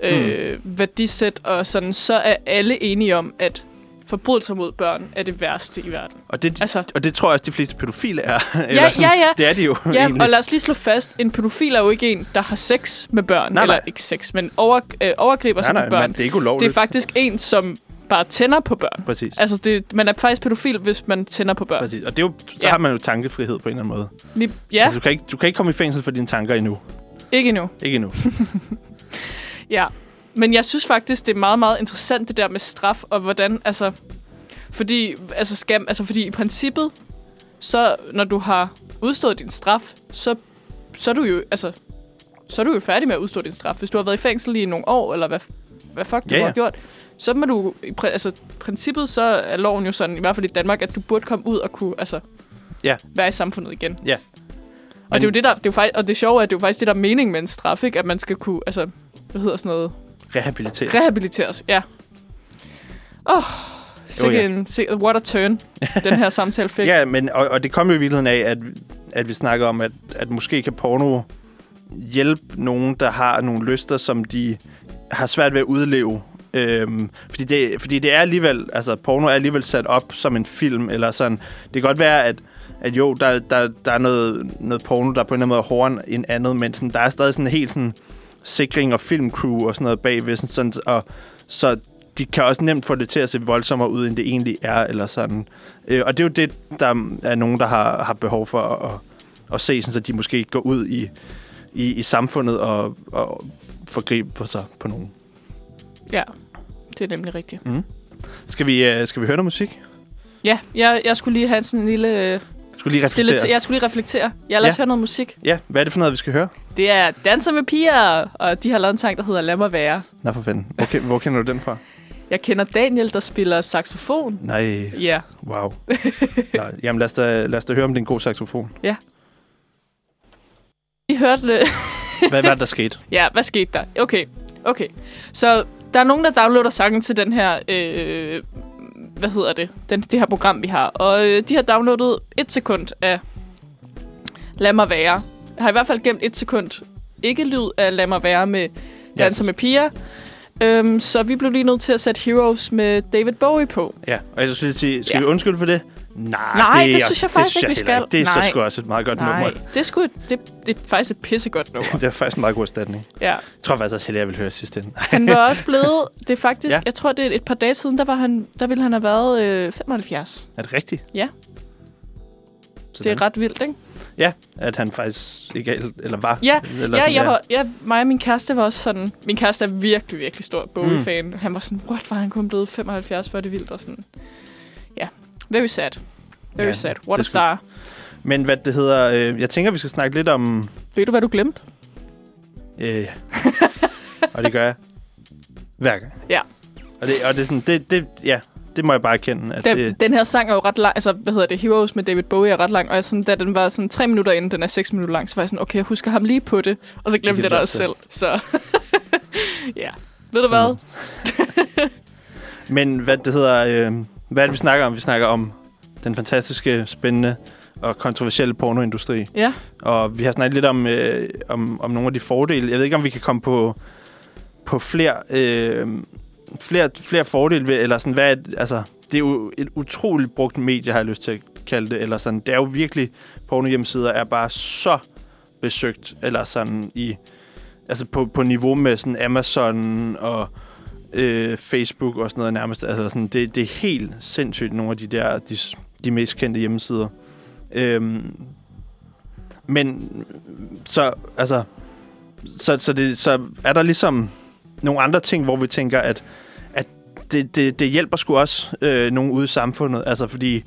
øh, mm. værdisæt og sådan, så er alle enige om, at forbrydelser mod børn er det værste i verden. Og det, Altså, og det tror jeg også, de fleste pædofile er. ja, ja, ja. Det er de jo Ja, egentlig. og lad os lige slå fast, en pædofil er jo ikke en, der har sex med børn. Nej, eller nej. ikke sex, men over, øh, overgriber sig nej, med nej, børn. men det er ikke ulovligt. Det er faktisk en, som bare tænder på børn. Præcis. Altså, det, man er faktisk pædofil, hvis man tænder på børn. Præcis. Og det er jo, så Ja. har man jo tankefrihed på en eller anden måde. Lige, ja, Altså, du, kan ikke, du kan ikke komme i fængsel for dine tanker endnu. ikke endnu. Ikke endnu. Ja, men jeg synes faktisk, det er meget, meget interessant det der med straf, og hvordan, altså... Fordi, altså, skam, altså, fordi i princippet, så når du har udstået din straf, så, så er du jo, altså, så er du jo færdig med at udstå din straf. Hvis du har været i fængsel i nogle år, eller hvad, hvad fuck du Ja, ja. har gjort, så må du, i præ- altså, princippet så er loven jo sådan, i hvert fald i Danmark, at du burde komme ud og kunne, altså, Ja. være i samfundet igen. Ja. Og det er jo det, der, det er jo faktisk, og det sjove er, at det er jo faktisk det, der er mening med en straf, ikke? At man skal kunne, altså, hvad hedder sådan noget, Rehabiliteres. Rehabiliteres, ja. Åh, oh, sikke ja. en, sikke, what a turn, den her samtale fik. Ja, men, og, og det kom jo i virkeligheden af, at, at vi snakker om, at, at måske kan porno hjælpe nogen, der har nogle lyster, som de har svært ved at udleve. Øhm, fordi, det, fordi det er alligevel, altså porno er alligevel sat op som en film, eller sådan. Det kan godt være, at, at jo, der, der, der er noget, noget porno, der på en eller anden måde er hårdere end andet, men sådan, der er stadig sådan helt sådan sikring og filmcrew og sådan noget bagved, sådan, sådan, og så de kan også nemt få det til at se voldsommere ud, end det egentlig er, eller sådan. Øh, og det er jo det, der er nogen, der har, har behov for at, at, at se, sådan, så de måske går ud i, i, i samfundet og, og forgribe på sig på nogen. Ja, det er nemlig rigtigt. Mm. Skal, vi, uh, skal vi høre noget musik? Ja, jeg, jeg skulle lige have sådan en lille... øh, Skal vi lige Stille reflektere? til, jeg skulle lige reflektere. Jeg lader os Ja. høre noget musik. Ja, hvad er det for noget, vi skal høre? Det er Danser med piger, og de har lavet en sang, der hedder Lad mig være. Nå for fanden. Okay, hvor kender du den fra? Jeg kender Daniel, der spiller saxofon. Nej, Ja, wow. Nå, jamen lad os, da, lad os da høre, om det er en god saxofon. vi hørte det. Hvad var det, der skete? Ja, hvad skete der? Okay, okay. Så der er nogen, der downloader sangen til den her, øh, hvad hedder det, den, det her program, vi har. Og øh, de har downloadet et sekund af Lad mig være. Jeg har i hvert fald gemt et sekund ikke lyd af Lad mig være med Danser med piger. Øhm, så vi blev lige nødt til at sætte Heroes med David Bowie på. Ja, og jeg skulle sige, skal Ja. vi undskylde for det? Nej, Nej, det, det synes jeg faktisk ikke, vi skal. Det er så sgu også et meget godt Nej, nummer. det er, sgu, et- det, det er faktisk et pissegodt nummer. Det er faktisk en meget god erstatning. ja. Jeg tror faktisk også, at jeg vil høre sidste ende. Han var også blevet, det er faktisk, Ja. jeg tror det er et par dage siden, der, var han, der ville han have været øh, 75. Er det rigtigt? Ja. Så Det er ret vildt, ikke? Ja, at han faktisk ikke er, eller var. Ja, eller Ja, sådan, jeg var, ja, mig og min kæreste var også sådan... Min kæreste er virkelig, virkelig stor Bowie-fan. Mm. Han var sådan, what, var han kun blevet 75, hvor er det vildt? Og sådan, very sad. Very Ja, sad. What a star. Men hvad det hedder, øh, jeg tænker, vi skal snakke lidt om... Ved du, hvad du glemte? Øh, og det gør jeg hver gang. Ja. Og det, og det er sådan, det, det, ja, det må jeg bare erkende. At Den, det, den her sang er jo ret lang, altså, hvad hedder det, Heroes med David Bowie er ret lang, og jeg sådan, da den var sådan tre minutter inden, den er seks minutter lang, så var jeg sådan, okay, jeg husker ham lige på det, og så glemte Det jeg det også selv, så ja. Ved du hvad? Men hvad det hedder, øh, hvad er det, vi snakker om? Vi snakker om den fantastiske, spændende og kontroversielle pornoindustri. Ja. Og vi har snakket lidt om, øh, om, om nogle af de fordele. Jeg ved ikke, om vi kan komme på, på flere, øh, flere, flere fordele ved, eller sådan, hvad er, altså, det er jo et utroligt brugt medie, har jeg lyst til at kalde det, eller sådan, det er jo virkelig, porno hjemmesider er bare så besøgt, eller sådan i, altså på, på niveau med sådan Amazon og øh, Facebook og sådan noget nærmest, altså sådan, det, det er helt sindssygt, nogle af de der, de, de mest kendte hjemmesider. Øhm, men så, altså, så, så, det, så er der ligesom nogle andre ting, hvor vi tænker, at, at det, det, det hjælper sgu også øh, nogen ude i samfundet. Altså, fordi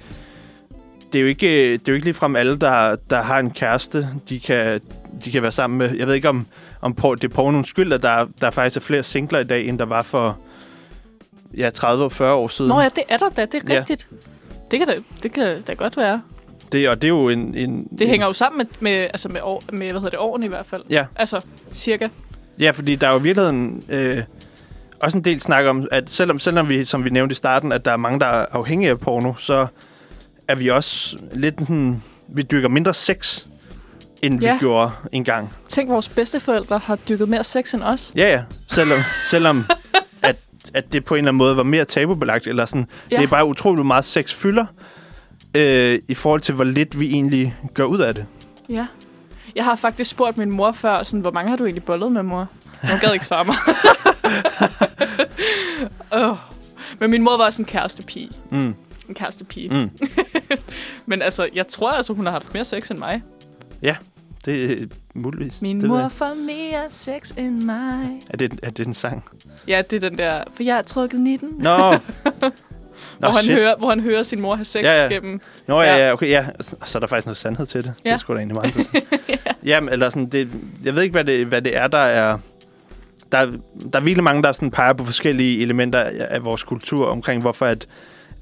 det er jo ikke, det er jo ikke ligefrem alle, der, der har en kæreste, de kan, de kan være sammen med. Jeg ved ikke, om, om på, det nogen skyld, at der, der faktisk er flere singler i dag, end der var for ja, 30 og 40 år siden. Nå ja, det er der da. Det er Ja. rigtigt. Det kan da, det kan da godt være. Det, og det er jo en... en Det hænger jo sammen med, med, altså med, år, med hvad hedder det, årene i hvert fald. Ja. Altså, cirka. Ja, fordi der er jo i virkeligheden øh, også en del snak om, at selvom, selvom vi, som vi nævnte i starten, at der er mange, der er afhængige af porno, så er vi også lidt sådan... Vi dyrker mindre sex, end Ja. vi gjorde engang. Tænk, vores bedsteforældre har dykket mere sex end os. Ja, ja. Selvom, selvom at, at det på en eller anden måde var mere tabubelagt, eller sådan. Ja. Det er bare utroligt meget sex fylder, øh, i forhold til, hvor lidt vi egentlig gør ud af det. Ja. Jeg har faktisk spurgt min mor før, sådan, hvor mange har du egentlig bollet med, mor? Hun gad ikke svare mig. oh. Men min mor var også en kærestepige. Mm. En kærestepige. Mm. Men altså, jeg tror altså, hun har haft mere sex end mig. Det er muligvis. Min det mor får mere sex end mig. Er det, er det en sang? Ja, det er den der, for jeg er trukket 19. Nå! Nå, hvor, han shit. hører, hvor han hører sin mor have sex Ja, ja. gennem... Nå, ja, Ja. ja, okay, ja. Så er der faktisk noget sandhed til det. Det Ja. er sgu da egentlig meget interessant. Jamen, eller sådan, det, jeg ved ikke, hvad det, hvad det er, der er... Der, er- der er virkelig mange, der sådan peger på forskellige elementer af, af vores kultur omkring, hvorfor at,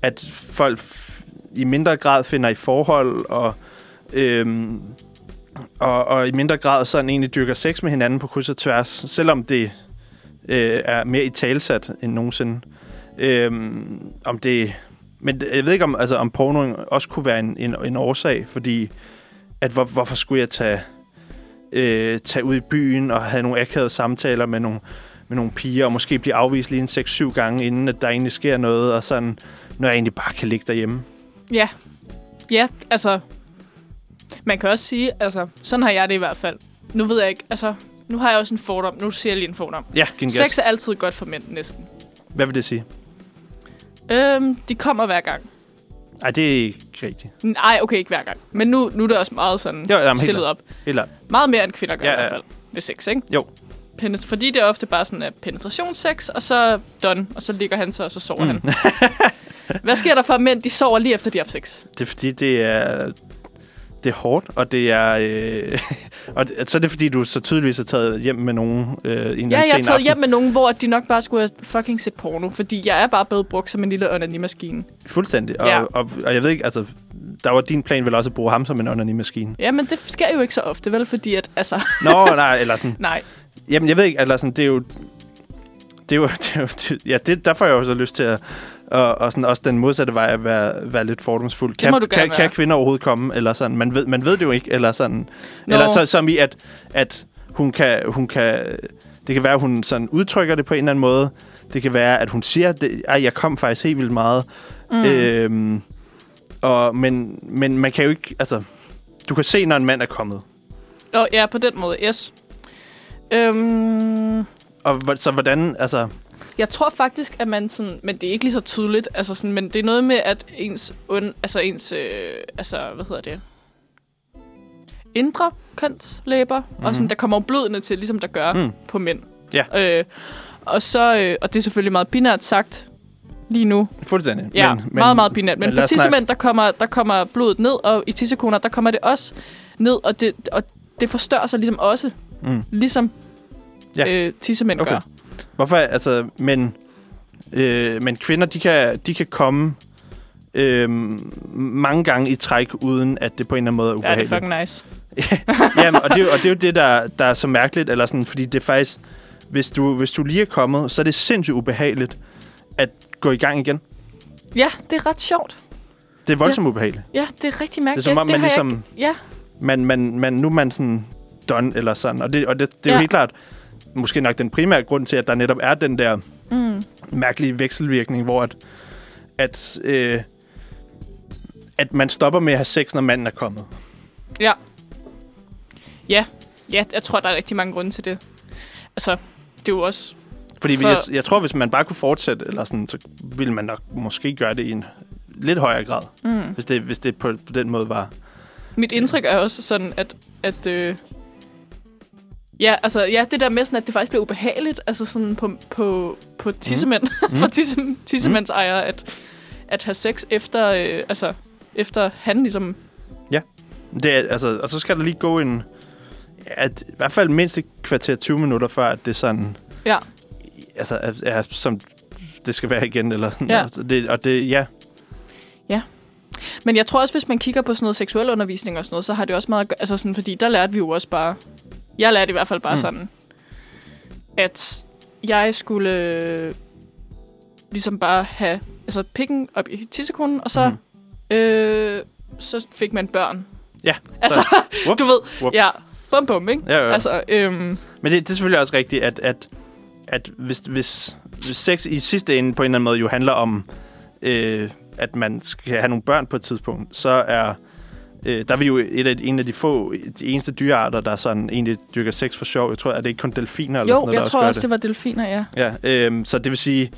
at folk f- i mindre grad finder i forhold, og, øhm, og, og i mindre grad sådan egentlig dyrker sex med hinanden på kryds og tværs, selvom det øh, er mere i talsat end nogensinde. Øh, om det... Men jeg ved ikke, om, altså, om porno også kunne være en, en, en årsag, fordi at hvor, hvorfor skulle jeg tage, øh, tage ud i byen og have nogle akavede samtaler med nogle, med nogle piger, og måske blive afvist lige en 6-7 gange, inden at der egentlig sker noget, og sådan, når jeg egentlig bare kan ligge derhjemme. Ja. Ja, altså... Man kan også sige, altså... Sådan har jeg det i hvert fald. Nu ved jeg ikke, altså... Nu har jeg også en fordom. Nu siger jeg lige en fordom. Ja, giv en Sex er altid godt for mænd, næsten. Hvad vil det sige? Øhm, de kommer hver gang. Ej, det er ikke rigtigt. Nej, okay, ikke hver gang. Men nu, nu er det også meget sådan Jo, jamen, helt stillet op. Eller, Meget mere end kvinder gør Ja, ja, i hvert fald. Ved sex, ikke? Jo. Penet- fordi det er ofte bare sådan, at penetrationssex, og så done, og så ligger han så, og så sover mm. han. Hvad sker der for mænd, de sover lige efter, de har haft sex? det er fordi, det er... Det er hårdt, og det er... Øh, og det, så er det fordi, du så tydeligvis har taget hjem med nogen øh, en Ja, jeg har taget aften. hjem med nogen, hvor de nok bare skulle have fucking set porno, fordi jeg er bare blevet brugt som en lille onanimaskine. Fuldstændig. Og, Ja. ja. og, og jeg ved ikke, altså, der var din plan vel også at bruge ham som en onani-maskine. Ja, men det sker jo ikke så ofte, vel? Fordi at, altså, Nå, nej, eller sådan. nej. Jamen, jeg ved ikke, eller sådan, det er jo... Det er jo, det er jo det, ja, det, der får jeg jo så lyst til at... Og, og sådan også den modsatte vej at være, være lidt fordomsfuld. Kan, kan, være. kan kvinder overhovedet komme? Eller sådan, man ved, man ved det jo ikke. Eller sådan. Nå. Eller så, som i, at, at hun kan, hun kan... Det kan være, at hun sådan udtrykker det på en eller anden måde. Det kan være, at hun siger, at det, Ej, jeg kom faktisk helt vildt meget. Mm. Øhm, og, men, men man kan jo ikke... Altså, du kan se, når en mand er kommet. Og ja, på den måde, yes. Øhm, Og så hvordan... Altså, jeg tror faktisk, at man sådan... Men det er ikke lige så tydeligt. Altså sådan, men det er noget med, at ens... Und, altså ens... Øh, altså, hvad hedder det? Indre kønslæber. Mm-hmm. Og sådan, der kommer ned til, ligesom der gør Mm. mm. på mænd. Ja. Øh, og så... Øh, og det er selvfølgelig meget binært sagt lige nu. fuldstændig. Ja, men, meget, meget binært. Men, men på tissemænd, der kommer, der kommer blodet ned, og i tissekoner, der kommer det også ned, og det, og det forstørrer sig ligesom også, Mm. ligesom ja. øh, tissemænd Okay. gør. Hvorfor, altså, men, øh, men kvinder, de kan, de kan komme øh, mange gange i træk, uden at det på en eller anden måde er Ja, det er ubehageligt. fucking nice. Jamen, og, det, er jo- og det er jo det, der, der er så mærkeligt, eller sådan, fordi det er faktisk, hvis du, hvis du lige er kommet, så er det sindssygt ubehageligt at gå i gang igen. Ja, det er ret sjovt. Det er voldsomt ubehageligt. Ja, det er rigtig Det er mærkeligt. som om, man har jeg ligesom, ikke- Ja, man, man, man, nu er man sådan done, eller sådan. Og det, og det, det er jo Ja. helt klart, måske nok den primære grund til, at der netop er den der mm. mærkelige vekselvirkning, hvor at, at, øh, at man stopper med at have sex, når manden er kommet. ja. Ja, ja, jeg tror, der er rigtig mange grunde til det. Altså, det er jo også... Fordi For... Jeg, jeg tror, hvis man bare kunne fortsætte, eller sådan, så ville man nok måske gøre det i en lidt højere grad, Mm. hvis det, hvis det på, på den måde var. Mit indtryk er også sådan, at, at, øh, Ja, altså, ja, det der med sådan, at det faktisk bliver ubehageligt, altså sådan på, på, på tissemænd, mm. for tisse, tissemandsejere, at, at have sex efter, øh, altså, efter han ligesom... Det er, altså, og så skal der lige gå en... At, I hvert fald mindst et kvarter 20 minutter, før at det sådan... Ja. Altså, er, er, som det skal være igen, eller sådan. Ja. Altså, det, og det, ja, Men jeg tror også, hvis man kigger på sådan noget seksuel undervisning og sådan noget, så har det også meget... Altså sådan, fordi der lærte vi jo også bare... Jeg lærte i hvert fald bare Mm. sådan, at jeg skulle øh, ligesom bare have altså pikken op i tissekonen, og så, mm. øh, så fik man børn. Ja, Altså, Whoop. du ved, Whoop. ja, bum bum, ikke? Ja, ja. Altså, øhm, Men det, det er selvfølgelig også rigtigt, at, at, at hvis, hvis, hvis sex i sidste ende på en eller anden måde jo handler om, øh, at man skal have nogle børn på et tidspunkt, så er øh, der er vi jo et af, en af de få, de eneste dyrearter, der sådan egentlig dyrker sex for sjov. Jeg tror, at det ikke kun delfiner eller sådan jo, noget, jeg der tror gør også, det var delfiner, ja. Ja, øhm, så det vil sige,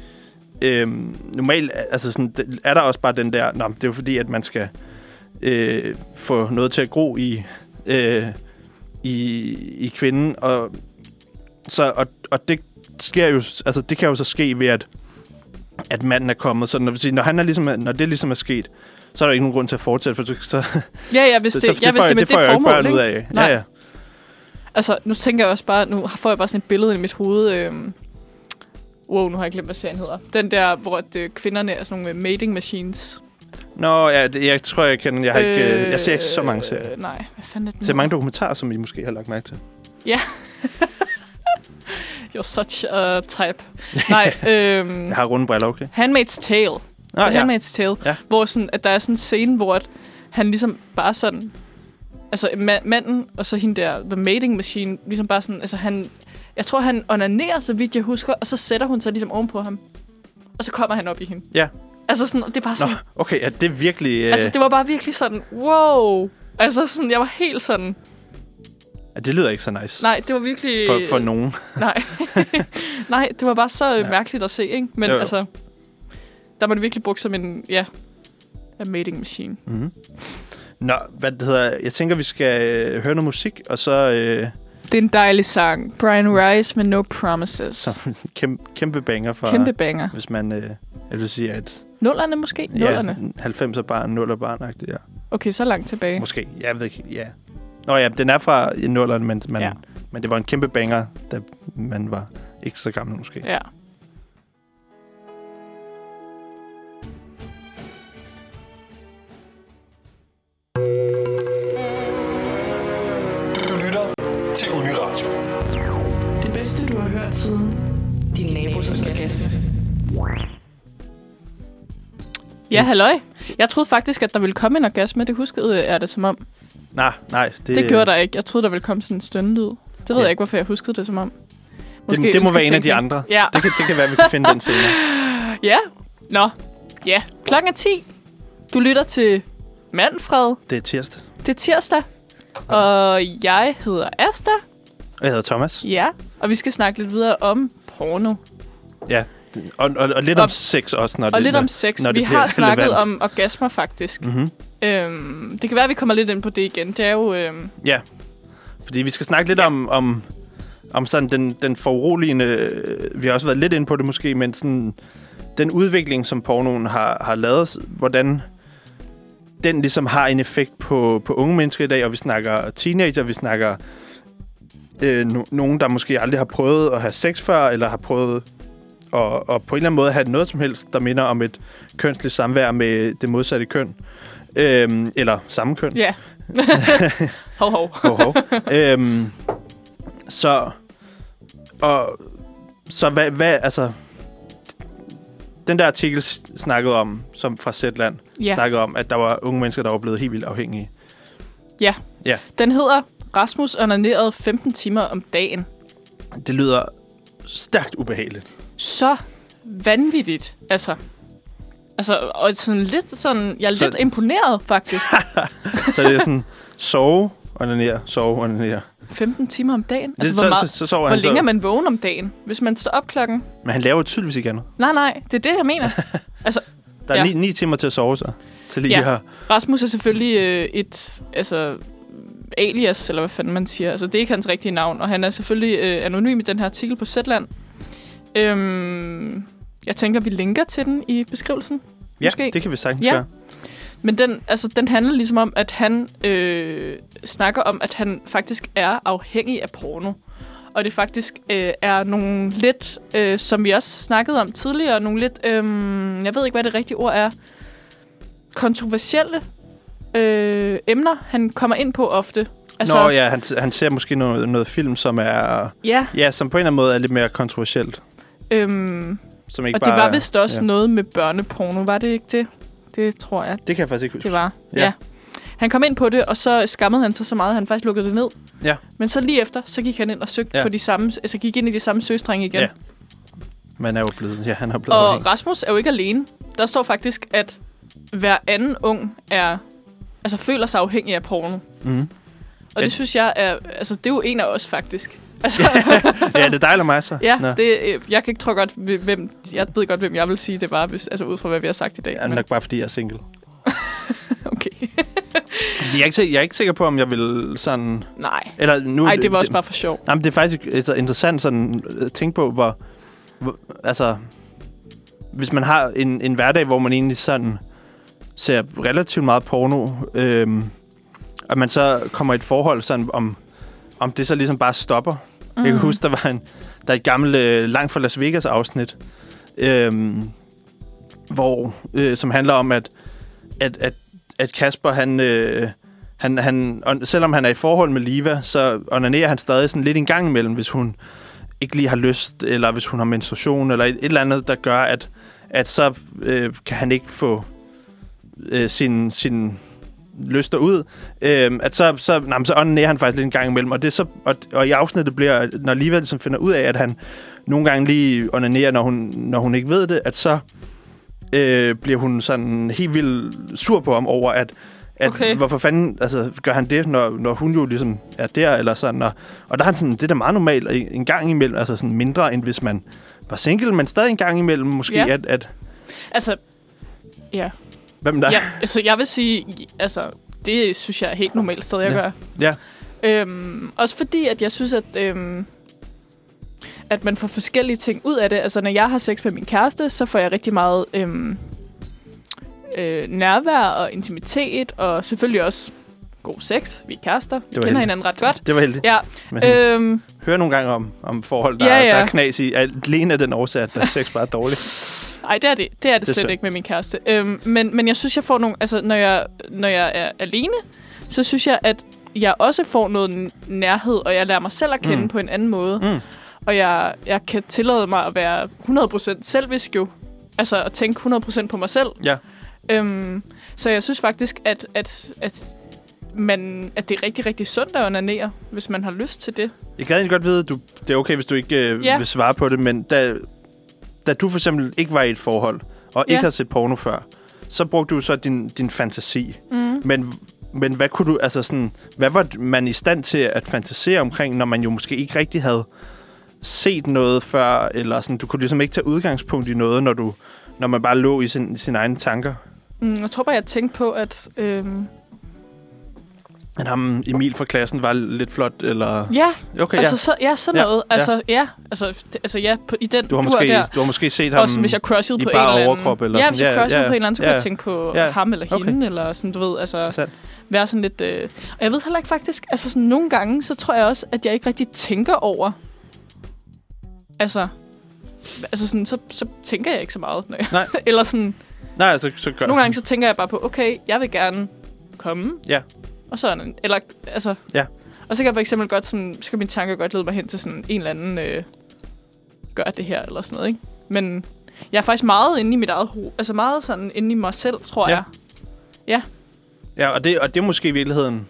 øhm, normalt altså sådan, det- er der også bare den der, nå, det er jo fordi, at man skal øh, få noget til at gro i, øh, i, i kvinden, og, så, og, og det sker jo, altså det kan jo så ske ved, at, at manden er kommet, så når, når, han er ligesom, når det ligesom er sket, så er der ikke nogen grund til at fortsætte, for så, så, Ja, ja, hvis så, det, så ja, det, hvis får, det, det får jeg jo ikke formål, børn ud af. Nej. Ja, ja. Altså, nu tænker jeg også bare, nu får jeg bare sådan et billede i mit hoved. Øhm, wow, nu har jeg glemt, hvad serien hedder. Den der, hvor at, øh, kvinderne er sådan nogle øh, mating machines. Nå, ja, det, jeg tror, jeg kender, jeg har ikke, øh, jeg ser ikke så mange serier. Øh, nej, hvad fanden er? Jeg ser mange dokumentarer, som I måske har lagt mærke til. You're such a type. nej, øhm, Jeg har runde briller, okay? Handmaid's Tale. Nå, The Handmaid's Tale. Ja. Hvor sådan, at der er sådan en scene, hvor at han ligesom bare sådan... Altså ma- manden og så hende der, The Mating Machine, ligesom bare sådan... Altså han... Jeg tror, han onanerer, så vidt jeg husker, og så sætter hun sig ligesom ovenpå ham. Og så kommer han op i hende. Ja. Altså sådan, det er bare Nå, sådan... okay, ja, det er virkelig... Øh, Altså, det var bare virkelig sådan, wow. Altså sådan, jeg var helt sådan... ja, det lyder ikke så nice. Nej, det var virkelig... For, for nogen. Nej. Nej, det var bare så Ja. ja. mærkeligt at se, ikke? Men Jo, jo. altså, der var det virkelig brugt som en, ja, a mating machine. Mm-hmm. Nå, hvad det hedder... Jeg tænker, vi skal øh, høre noget musik, og så... Øh, Det er en dejlig sang. Brian Rice med No Promises. så kæmpe, kæmpe banger for... Kæmpe banger. Hvis man... Øh, jeg vil sige, at... Nullerne måske? Nullerne. Ja, 90'er barn, 0'er barn ja. Okay, så langt tilbage. Måske. Jeg ved ikke, ja. Nå ja, den er fra i 0'erne, men, man. Ja. men det var en kæmpe banger, da man var ikke så gammel måske. Ja. Du lytter til Uniradio. Det bedste, du har hørt siden din nabos orgasme. Ja, halløj. Jeg troede faktisk, at der ville komme en orgasme. Det huskede jeg det som om. Nej, nej. Det, det gjorde der ikke. Jeg troede, der ville komme sådan en stønnelyd. Det ved Ja. jeg ikke, hvorfor jeg huskede det som om. Det, det må være en af de andre. Ja. Det kan, det kan være, vi kan finde den senere. Ja. Nå. Ja. Klokken er 10. Du lytter til Manfred. Det er tirsdag. Det er tirsdag. Og jeg hedder Asta. Og jeg hedder Thomas. Ja. Og vi skal snakke lidt videre om porno. Ja. Og, og, og lidt om Og- sex også, når Og det, lidt om sex. når Vi har snakket relevant. om orgasmer, faktisk. Mm-hmm. Øhm, det kan være, at vi kommer lidt ind på det igen. Det er jo... Øhm, Ja. Fordi vi skal snakke lidt om, om, om sådan den, den foruroligende... Vi har også været lidt inde på det måske, men sådan den udvikling, som pornoen har, har lavet, hvordan den ligesom har en effekt på, på unge mennesker i dag, og vi snakker teenager, vi snakker øh, no, nogen, der måske aldrig har prøvet at have sex før, eller har prøvet at, og på en eller anden måde have noget som helst, der minder om et kønsligt samvær med det modsatte køn. Øhm, eller samme køn. ja. hov, hov. Hov, hov. øhm, så, og, så hvad, hvad, altså, den der artikel snakkede om, som fra Zetland, ja. Ja. snakkede om, at der var unge mennesker, der var blevet helt vildt afhængige. Den hedder Rasmus onanerede 15 timer om dagen. Det lyder stærkt ubehageligt. Så vanvittigt. Altså, altså og sådan lidt sådan... Jeg er Så- lidt imponeret, faktisk. Så det er sådan, sove, onanere, sove, onanere. 15 timer om dagen. Altså, så, hvor, meget, så, så sover hvor han længe er så. man vågen om dagen? Hvis man står op klokken... Men han laver tydeligvis ikke andet. Nej, nej, det er det, jeg mener. Der er ja. Ja. ni, ni timer til at sove sig. Til lige ja. her. Rasmus er selvfølgelig øh, et... Altså, alias, eller hvad fanden man siger. Altså, det er ikke hans rigtige navn, og han er selvfølgelig øh, anonym i den her artikel på Zetland. Øhm, jeg tænker, vi linker til den i beskrivelsen. Ja, Måske. det kan vi sagtens Ja. gøre. Men den, altså, den handler ligesom om, at han øh, snakker om, at han faktisk er afhængig af porno. Og det faktisk øh, er nogle lidt, øh, som vi også snakkede om tidligere, nogle lidt, øh, jeg ved ikke, hvad det rigtige ord er, kontroversielle øh, emner, han kommer ind på ofte. Altså, Nå ja, han, han ser måske noget, noget film, som er... ja Ja, som på en eller anden måde er lidt mere kontroversielt. øhm, Som ikke og bare, det var vist også ja. noget med børneporno, var det ikke det? Det tror jeg, Det kan jeg faktisk ikke huske. det var. Ja. Ja. Han kom ind på det, og så skammede han sig så meget, at han faktisk lukkede det ned. Ja. Men så lige efter, så gik han ind og søgte ja. på de samme, altså gik ind i de samme søgestrenge igen. Ja. Man er jo blevet... Ja, han er blevet Og afhængig. Rasmus er jo ikke alene. Der står faktisk, at hver anden ung er, altså føler sig afhængig af porno. Mm. Og det synes jeg er, altså det er jo en af os faktisk. Altså, ja, det er dig eller mig så? ja, Nå. det, øh, jeg kan ikke tro godt, hvem, jeg ved godt, hvem jeg vil sige, det var, hvis, altså ud fra, hvad vi har sagt i dag. Ja, nok bare fordi jeg er single. okay. Jeg er, ikke, jeg er ikke sikker på, om jeg vil sådan... Nej. Eller nu, Nej, det var også bare for sjov. Jamen, det er faktisk altså, interessant sådan at tænke på, hvor, hvor... Altså, hvis man har en, en hverdag, hvor man egentlig sådan ser relativt meget porno, øhm, og man så kommer i et forhold, sådan om, om det så ligesom bare stopper. Mm. Jeg kan huske, der var en, der er et gammelt øh, Langt fra Las Vegas afsnit, øhm, hvor, øh, som handler om, at, at, at, at Kasper, han, øh, han, han, og selvom han er i forhold med Liva, så onanerer han stadig sådan lidt en gang imellem, hvis hun ikke lige har lyst, eller hvis hun har menstruation, eller et, et eller andet, der gør, at, at så øh, kan han ikke få øh, sin, sin lyster ud, øh, at så, så, nej, så onanerer han faktisk lidt en gang imellem. Og, det så, og, og i afsnittet bliver, når Liva ligesom finder ud af, at han nogle gange lige onanerer, når hun, når hun ikke ved det, at så øh, bliver hun sådan helt vildt sur på ham over, at, at Okay. hvorfor fanden altså, gør han det, når, når hun jo ligesom er der, eller sådan. Og, og der er han sådan, det er da meget normalt en gang imellem, altså sådan mindre, end hvis man var single, men stadig en gang imellem måske, Ja. at, at Altså, ja. Hvem der ja. Altså, jeg vil sige, altså, det synes jeg er helt normalt sted, jeg Ja. gør. Ja. Øhm, også fordi, at jeg synes, at, øhm, at man får forskellige ting ud af det. Altså, når jeg har sex med min kæreste, så får jeg rigtig meget øhm, øh, nærvær og intimitet, og selvfølgelig også god sex. Vi er kærester. Vi kender heldigt. hinanden ret godt. Det var heldigt. Ja, Men, øhm, hører nogle gange om, om forhold, der, Ja, ja. der er knas i. Alene af den årsag, at der er sex bare er dårligt. Nej, det er det, det, er det, Det slet synd. ikke med min kæreste. Øhm, men, men jeg synes, jeg får nogle... Altså, når jeg, når jeg er alene, så synes jeg, at jeg også får noget nærhed, og jeg lærer mig selv at kende mm. på en anden måde. Mm. Og jeg, jeg kan tillade mig at være 100% selvisk jo. Altså at tænke 100% på mig selv. Ja. Øhm, så jeg synes faktisk, at, at, at, man, at det er rigtig, rigtig sundt at onanere, hvis man har lyst til det. Jeg kan godt vide, at du, det er okay, hvis du ikke øh, Ja. vil svare på det, men da, da du for eksempel ikke var i et forhold, og ikke Ja. havde set porno før, så brugte du så din, din fantasi. Mm. Men, men hvad kunne du, altså sådan, hvad var man i stand til at fantasere omkring, når man jo måske ikke rigtig havde set noget før, eller sådan, du kunne ligesom ikke tage udgangspunkt i noget, når du når man bare lå i sin, sine egne tanker. Mm, jeg tror bare, jeg tænkte på, at... Øhm, At ham Emil fra klassen var lidt flot, eller... ja, Okay, altså, ja. så, ja, sådan Ja, noget. ja. Altså, ja. Altså, det, altså, ja, på, i den Du har, måske, der. du har måske set ham... Også hvis jeg crushede i på en bare eller anden. overkrop eller ja, sådan. hvis jeg Ja, crushede ja, på en eller anden, så kunne ja. jeg tænke på Ja, ham eller okay. hende, eller sådan, du ved, altså, være sådan lidt... Øh. Og jeg ved heller ikke faktisk, altså sådan nogle gange, så tror jeg også, at jeg ikke rigtig tænker over, altså, altså sådan, så, så tænker jeg ikke så meget. Når jeg, Nej. eller sådan, Nej, altså, så gør... nogle gange så tænker jeg bare på, okay, jeg vil gerne komme. Ja. Og sådan, eller, altså, Ja. og så kan jeg for eksempel godt sådan, så kan mine tanker godt lede mig hen til sådan en eller anden, øh, gør det her, eller sådan noget, ikke? Men jeg er faktisk meget inde i mit eget hoved, altså meget sådan inde i mig selv, tror Ja. jeg. Ja, og det, og det er måske i virkeligheden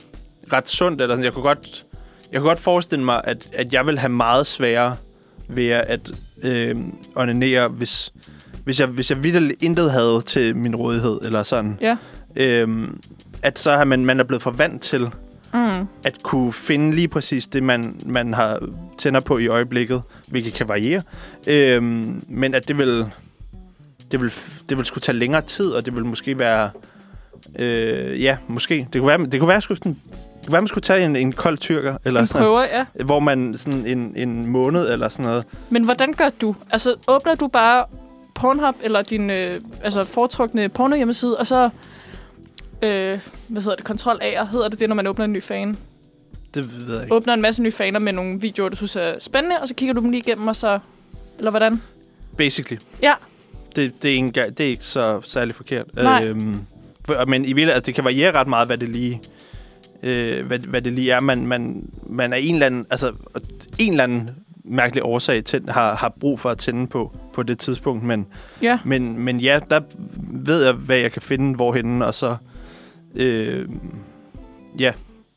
ret sundt. Eller sådan. Jeg, kunne godt, jeg kunne godt forestille mig, at, at jeg vil have meget sværere ved at øh, onanere, hvis, hvis jeg, hvis jeg vidderligt intet havde til min rådighed, eller sådan. Ja. Øhm, at så har man, man er blevet for vant til Mm. at kunne finde lige præcis det, man, man har tænder på i øjeblikket, hvilket kan variere. Øhm, men at det vil, det vil, det vil skulle tage længere tid, og det vil måske være... Øh, ja, måske. Det kunne være, det kunne være sgu sådan Hvad man skulle tage en, en kold tyrker, eller En sådan, prøver, ja. hvor man sådan en, en måned eller sådan noget. Men hvordan gør du? Altså, åbner du bare Pornhub eller din øh, altså, foretrukne porno hjemmeside, og så... Øh, hvad hedder det? Kontrol A, hedder det det, når man åbner en ny fan? Det ved jeg ikke. Åbner en masse nye faner med nogle videoer, du synes er spændende, og så kigger du dem lige igennem, og så... Eller hvordan? Basically. Ja. Det, det, er, ikke, det er ikke så særlig forkert. Nej. Øhm, men i virkeligheden, altså, det kan variere ret meget, hvad det lige, øh, hvad, hvad det lige er. Man, man, man er en eller anden, altså, en eller anden mærkelig årsag til, har, har brug for at tænde på på det tidspunkt. Men, Ja. men, men ja, der ved jeg, hvad jeg kan finde hvorhenne, og så... Øh, ja,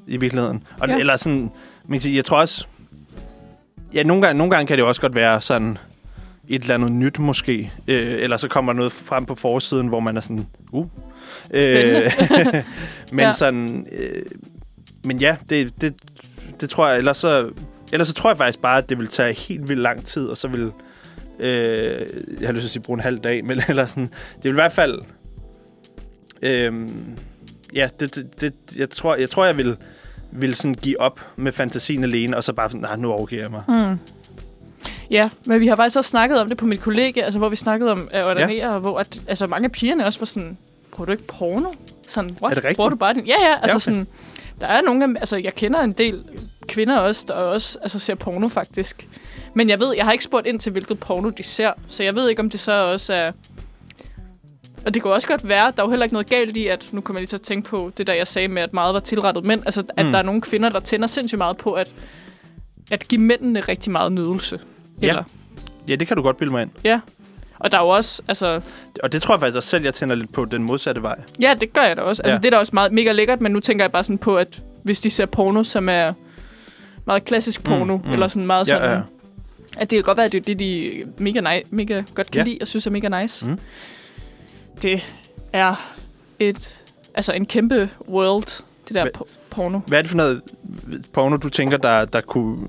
i virkeligheden. Og, Ja. Eller sådan, sige, jeg tror også... Ja, nogle gange, nogle gange kan det også godt være sådan et eller andet nyt måske. Øh, eller så kommer noget frem på forsiden, hvor man er sådan, uh. Øh, men ja. sådan, øh, men ja, det, det, det tror jeg, ellers så, ellers så tror jeg faktisk bare, at det vil tage helt vildt lang tid, og så vil, øh, jeg har lyst til at sige, bruge en halv dag, men eller sådan, det vil i hvert fald, øh, ja, det, det, det, jeg tror, jeg tror, jeg vil, vil sådan give op med fantasien alene, og så bare sådan, nej, nu overgiver jeg mig. Mm. Ja, men vi har faktisk også snakket om det på mit kollega, altså hvor vi snakkede om at ordinere, ja. hvor at, altså, mange af pigerne også var sådan, bruger du ikke porno? Sådan, what? Er det rigtigt? Bruger du bare den? Ja, ja, altså okay. sådan, der er nogle af, altså jeg kender en del kvinder også, der også altså, ser porno faktisk. Men jeg ved, jeg har ikke spurgt ind til, hvilket porno de ser, så jeg ved ikke, om det så også er... Og det kunne også godt være, der er jo heller ikke noget galt i, at nu kommer jeg lige til at tænke på det der, jeg sagde med, at meget var tilrettet mænd. Altså, at Mm. der er nogle kvinder, der tænder sindssygt meget på, at, at give mændene rigtig meget nydelse. Ja. Eller, Ja, det kan du godt bilde mig ind. ja. Og der er jo også, altså... Og det tror jeg faktisk også selv, jeg tænder lidt på den modsatte vej. Ja, det gør jeg da også. Altså, Ja. det er da også meget, mega lækkert, men nu tænker jeg bare sådan på, at hvis de ser porno, som er meget klassisk porno, Mm, mm, mm. eller sådan meget Ja, sådan... ja. At det kan godt være, at det er det, de mega, nej, mega godt kan Ja. lide, og synes er mega nice. Mm. Det er et, altså en kæmpe world, det der Hva- po- porno. Hvad er det for noget porno, du tænker, der, der kunne...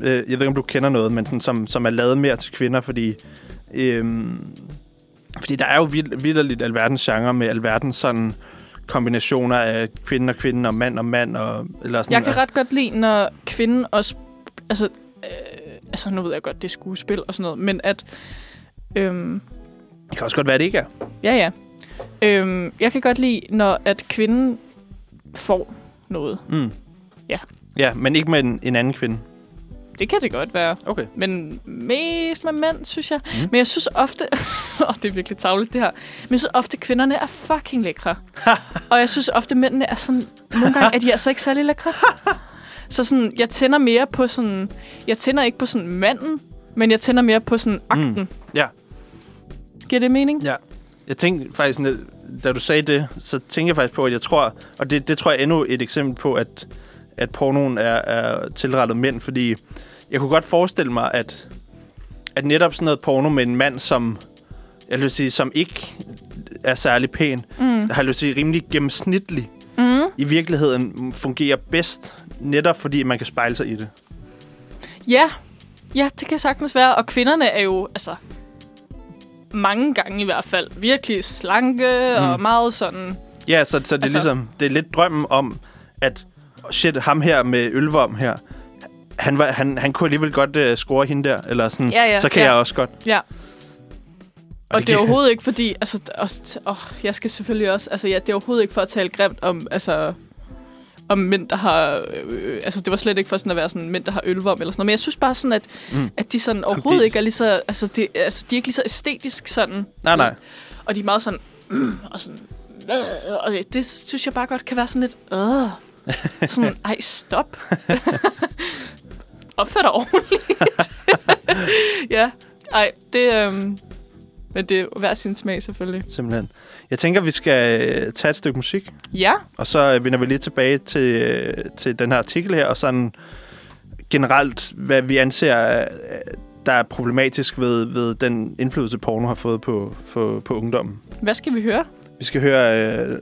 Øh, jeg ved ikke, om du kender noget, men sådan, som, som er lavet mere til kvinder, fordi... Øhm, fordi der er jo vild, vildt alverdens genre med alverdens sådan kombinationer af kvinde og kvinde og mand og mand. Og, eller sådan, Jeg kan ret godt lide, når kvinden også... Altså, øh, altså, nu ved jeg godt, det er skuespil og sådan noget, men at... Øhm, Det kan også godt være, det ikke er. Ja, ja. Øhm, jeg kan godt lide, når at kvinden får noget. Mm. Ja. Ja, men ikke med en, en anden kvinde. Det kan det godt være. Okay. Men mest med mænd, synes jeg. Mm. Mm. Men jeg synes ofte... Åh, det er virkelig tavligt, det her. Men jeg synes ofte, kvinderne er fucking lækre. og jeg synes ofte, mændene er sådan... Nogle gange er de altså ikke særlig lækre. Så sådan, jeg tænder mere på sådan... Jeg tænder ikke på sådan manden, men jeg tænder mere på sådan akten. Mm. Ja. Giver det mening? Ja. Jeg tænkte faktisk, når- da du sagde det, så tænkte jeg faktisk på, at jeg tror, og det, det tror jeg er endnu et eksempel på, at, at pornoen er, er tilrettet mænd, fordi jeg kunne godt forestille mig, at, at netop sådan noget porno med en mand, som, jeg vil sige, som ikke er særlig pæn, Mm. har jeg lyst sige, rimelig gennemsnitlig, Mm. i virkeligheden fungerer bedst, netop fordi man kan spejle sig i det. Ja, ja, det kan sagtens være. Og kvinderne er jo, altså, mange gange i hvert fald, virkelig slanke mm. og meget sådan... Ja, så, så det er Altså- ligesom, det er lidt drømmen om, at shit, ham her med ølvom her, han, var, han, han kunne alligevel godt uh, score hende der, eller sådan, Ja, ja, så kan ja. jeg også godt. Ja. Og, det det er overhovedet ikke fordi, altså, og, åh, jeg skal selvfølgelig også, altså, ja, det er overhovedet ikke for at tale grimt om, altså, om mænd, der har, øh, altså, det var slet ikke for sådan at være sådan, mænd, der har ølvom eller sådan noget, men jeg synes bare sådan, at, Mm. at de sådan overhovedet det- ikke er lige så, altså, det, altså, de er ikke lige så æstetisk sådan, Nej, nej. og de er meget sådan, mm, og sådan, øh, og det, synes jeg bare godt kan være sådan lidt, øh, sådan, ej, stop. Opfør dig ordentligt. ja, ej, det, øhm, men det er hver sin smag selvfølgelig. Simpelthen. Jeg tænker, vi skal øh, tage et stykke musik, Ja, og så øh, vender vi lige tilbage til, øh, til den her artikel her, og sådan generelt, hvad vi anser, der er problematisk ved, ved den indflydelse, porno har fået på, på, på ungdommen. hvad skal vi høre? Vi skal høre uh,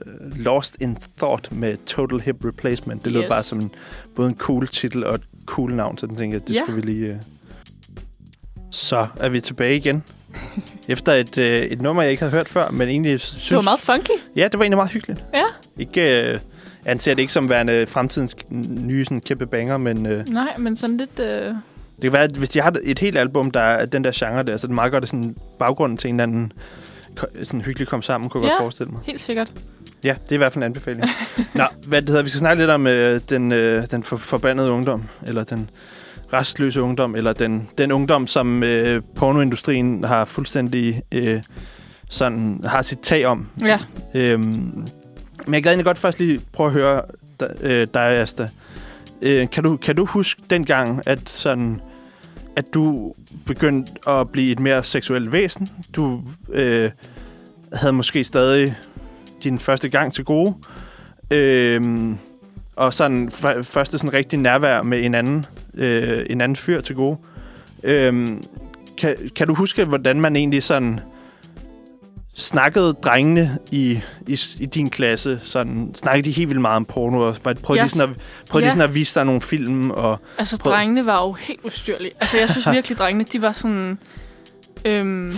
Lost in Thought med Total Hip Replacement. Det lød Yes. bare som en, både en cool titel og et cool navn, så den tænker jeg, det Ja. skulle vi lige... Uh... Så er vi tilbage igen. Efter et, uh, et nummer, jeg ikke havde hørt før, men egentlig synes... Det var meget funky. Ja, det var egentlig meget hyggeligt. Ja. Ikke, jeg anser det ikke som værende fremtidens nye sådan, kæmpe banger, men øh, Nej, men sådan lidt... Øh... det kan være, at hvis de har et helt album, der er den der genre der, så er det meget godt at sådan baggrunden til en eller anden sådan hyggelig kom sammen, kunne jeg Ja. godt forestille mig. Helt sikkert. Ja, det er i hvert fald en anbefaling. Nå, hvad det hedder, vi skal snakke lidt om øh, den, øh, den for, forbandede ungdom, eller den restløse ungdom, eller den, den ungdom, som øh, pornoindustrien har fuldstændig øh, sådan, har sit tag om. Ja. Øhm, men jeg gad egentlig godt først lige prøve at høre dig, øh, dig Asta. Øh, kan, du, kan du huske dengang, at sådan at du begyndte at blive et mere seksuelt væsen? Du øh, havde måske stadig din første gang til gode. Øhm, og sådan første sådan rigtig nærvær med en anden, øh, en anden fyr til gode. Øhm, kan, kan du huske, hvordan man egentlig sådan snakkede drengene i, i, i din klasse? Sådan, snakkede de helt vildt meget om porno? Og prøvede, Yes. de, sådan at, prøvede Ja. de sådan at vise dig nogle film? Og, Altså, Prøv- drengene var jo helt ustyrlige. Altså, jeg synes virkelig, drengene, de var sådan... Øhm,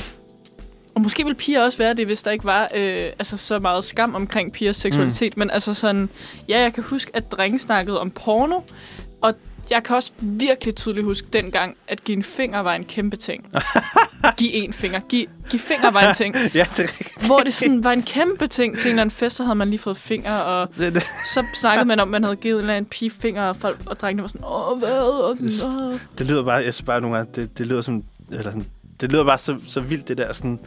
og måske ville piger også være det, hvis der ikke var øh, altså, så meget skam omkring pigers seksualitet. Mm. Men altså sådan... Ja, jeg kan huske, at drenge snakkede om porno. Og jeg kan også virkelig tydeligt huske dengang, at give en finger var en kæmpe ting. Giv en finger. Giv, giv finger var en ting. ja, det er rigtigt. Hvor det sådan var en kæmpe ting. Til en eller anden fest, så havde man lige fået finger, og Det, det, så snakkede man om, at man havde givet en eller anden pige finger, og, folk, og drengene var sådan, åh, hvad? Og sådan, åh. det lyder bare, jeg synes bare nogle gange, det, det lyder som, eller sådan, det lyder bare så, så vildt, det der sådan,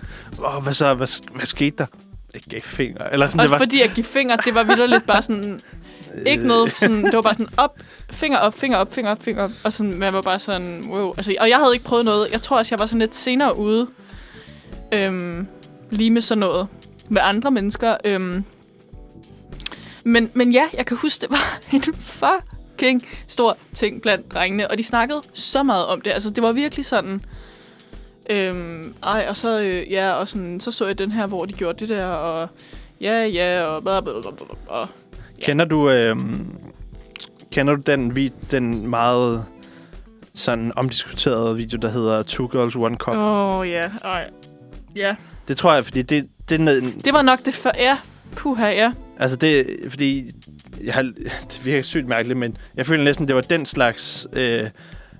åh, hvad så, hvad, hvad skete der? Jeg gav fingre, eller sådan, Og det var, fordi at give finger, det var vildt lidt bare sådan, ikke noget sådan, det var bare sådan op, finger op, finger op, finger op, finger op, og sådan, man var bare sådan, wow. Altså, og jeg havde ikke prøvet noget, jeg tror også, jeg var sådan lidt senere ude, øhm, lige med sådan noget, med andre mennesker, øhm, men, men ja, jeg kan huske, det var en fucking stor ting blandt drengene, og de snakkede så meget om det, altså det var virkelig sådan, Øhm, ej, og så, øh, ja, og sådan, så så jeg den her, hvor de gjorde det der, og ja, ja, og bla, bla, bla, bla, bla, og Kender du, øh, kender du den, vid- den meget sådan omdiskuterede video, der hedder Two Girls, One Cup? Åh, oh, ja, ej. Ja, Det tror jeg, fordi det, det noget, det var nok det før, ja. Puha, ja. altså det, fordi, jeg har, det virker sygt mærkeligt, men jeg føler næsten, det var den slags øh,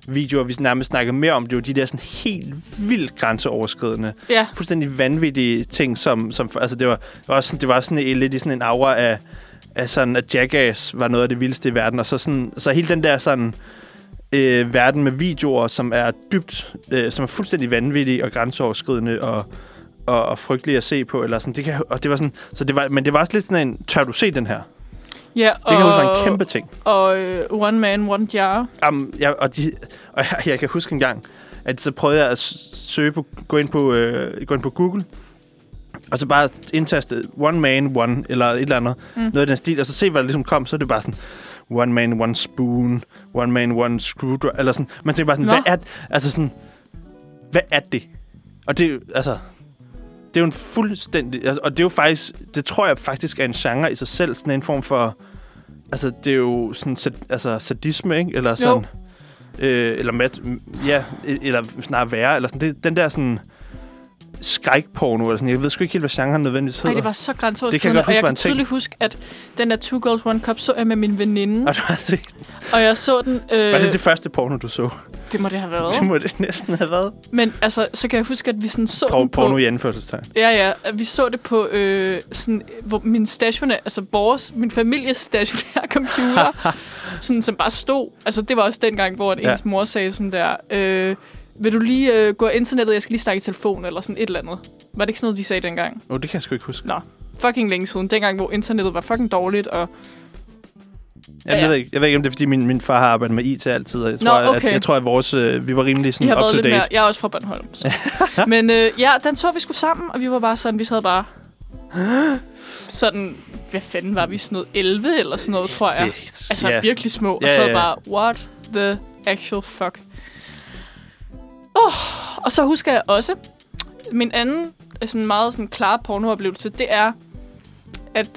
videoer, vi nærmest snakkede mere om. Det var de der sådan helt vildt grænseoverskridende, Ja, fuldstændig vanvittige ting, som, som altså det var, det var, sådan- det var sådan en, lidt i sådan en aura af, af sådan, at Jackass var noget af det vildeste i verden, og så, sådan, så hele den der sådan, øh, verden med videoer, som er dybt, øh, som er fuldstændig vanvittige og grænseoverskridende og, og, og frygtelige at se på, eller sådan, det kan, og det var sådan, så det var, men det var også lidt sådan en, tør du se den her? Det ja kan jo være en kæmpe ting. Og øh, One Man, One Jar. Um, ja, og, de, og jeg, jeg kan huske en gang, at så prøvede jeg at søge på, gå ind på, øh, gå ind på Google, og så bare indtaste one man, one, eller et eller andet, Mm. noget af den stil, og så se, hvad der ligesom kom, så er det bare sådan, one man, one spoon, one man, one screwdriver, eller sådan. Man tænker bare sådan, Nå. hvad er, altså sådan, hvad er det? Og det er altså, det er jo en fuldstændig, altså, og det er jo faktisk, det tror jeg faktisk er en genre i sig selv, sådan en form for, altså det er jo sådan, altså sadisme, ikke? Eller sådan, øh, eller mat, ja, eller snarere værre, eller sådan, det, den der sådan skrækporno, eller sådan, jeg ved sgu ikke helt, hvad genren nødvendigvis hedder. Nej, det var så Det kan jeg grænseoverskridende, og jeg kan en ting. tydeligt huske, at den der Two Girls, One Cup så jeg med min veninde, Og du har set, og jeg så den... Øh, var det det første porno, du så? det må det have været. Det må det næsten have været. Men altså, så kan jeg huske, at vi sådan så Por- den på... porno i anførselstegn. Ja, ja. at Vi så det på øh, sådan, hvor min stationære, altså vores, min families stationære computer, sådan, som bare stod. Altså, det var også dengang, hvor Ja. ens mor sagde sådan der, øh, vil du lige øh, gå af internettet, jeg skal lige snakke i telefon, eller sådan et eller andet. Var det ikke sådan noget, de sagde dengang? Åh, oh, det kan jeg sgu ikke huske. Nå. Fucking længe siden. Dengang, hvor internettet var fucking dårligt, og Jeg, Ja, ja. ved ikke, jeg ved ikke, om det er, fordi min, min far har arbejdet med IT altid. og Jeg Nå, tror, okay. at, jeg tror, at vores, øh, vi var rimelig sådan up to date. mere... Jeg er også fra Bornholm. Så. Men øh, ja, den så vi skulle sammen, og vi var bare sådan, vi sad bare... Sådan, hvad fanden var vi? Sådan noget 11 eller sådan noget, tror jeg. Altså ja. virkelig små. Og så ja. bare, what the actual fuck. Oh, og så husker jeg også, min anden øh, sådan meget sådan klare pornooplevelse, det er, at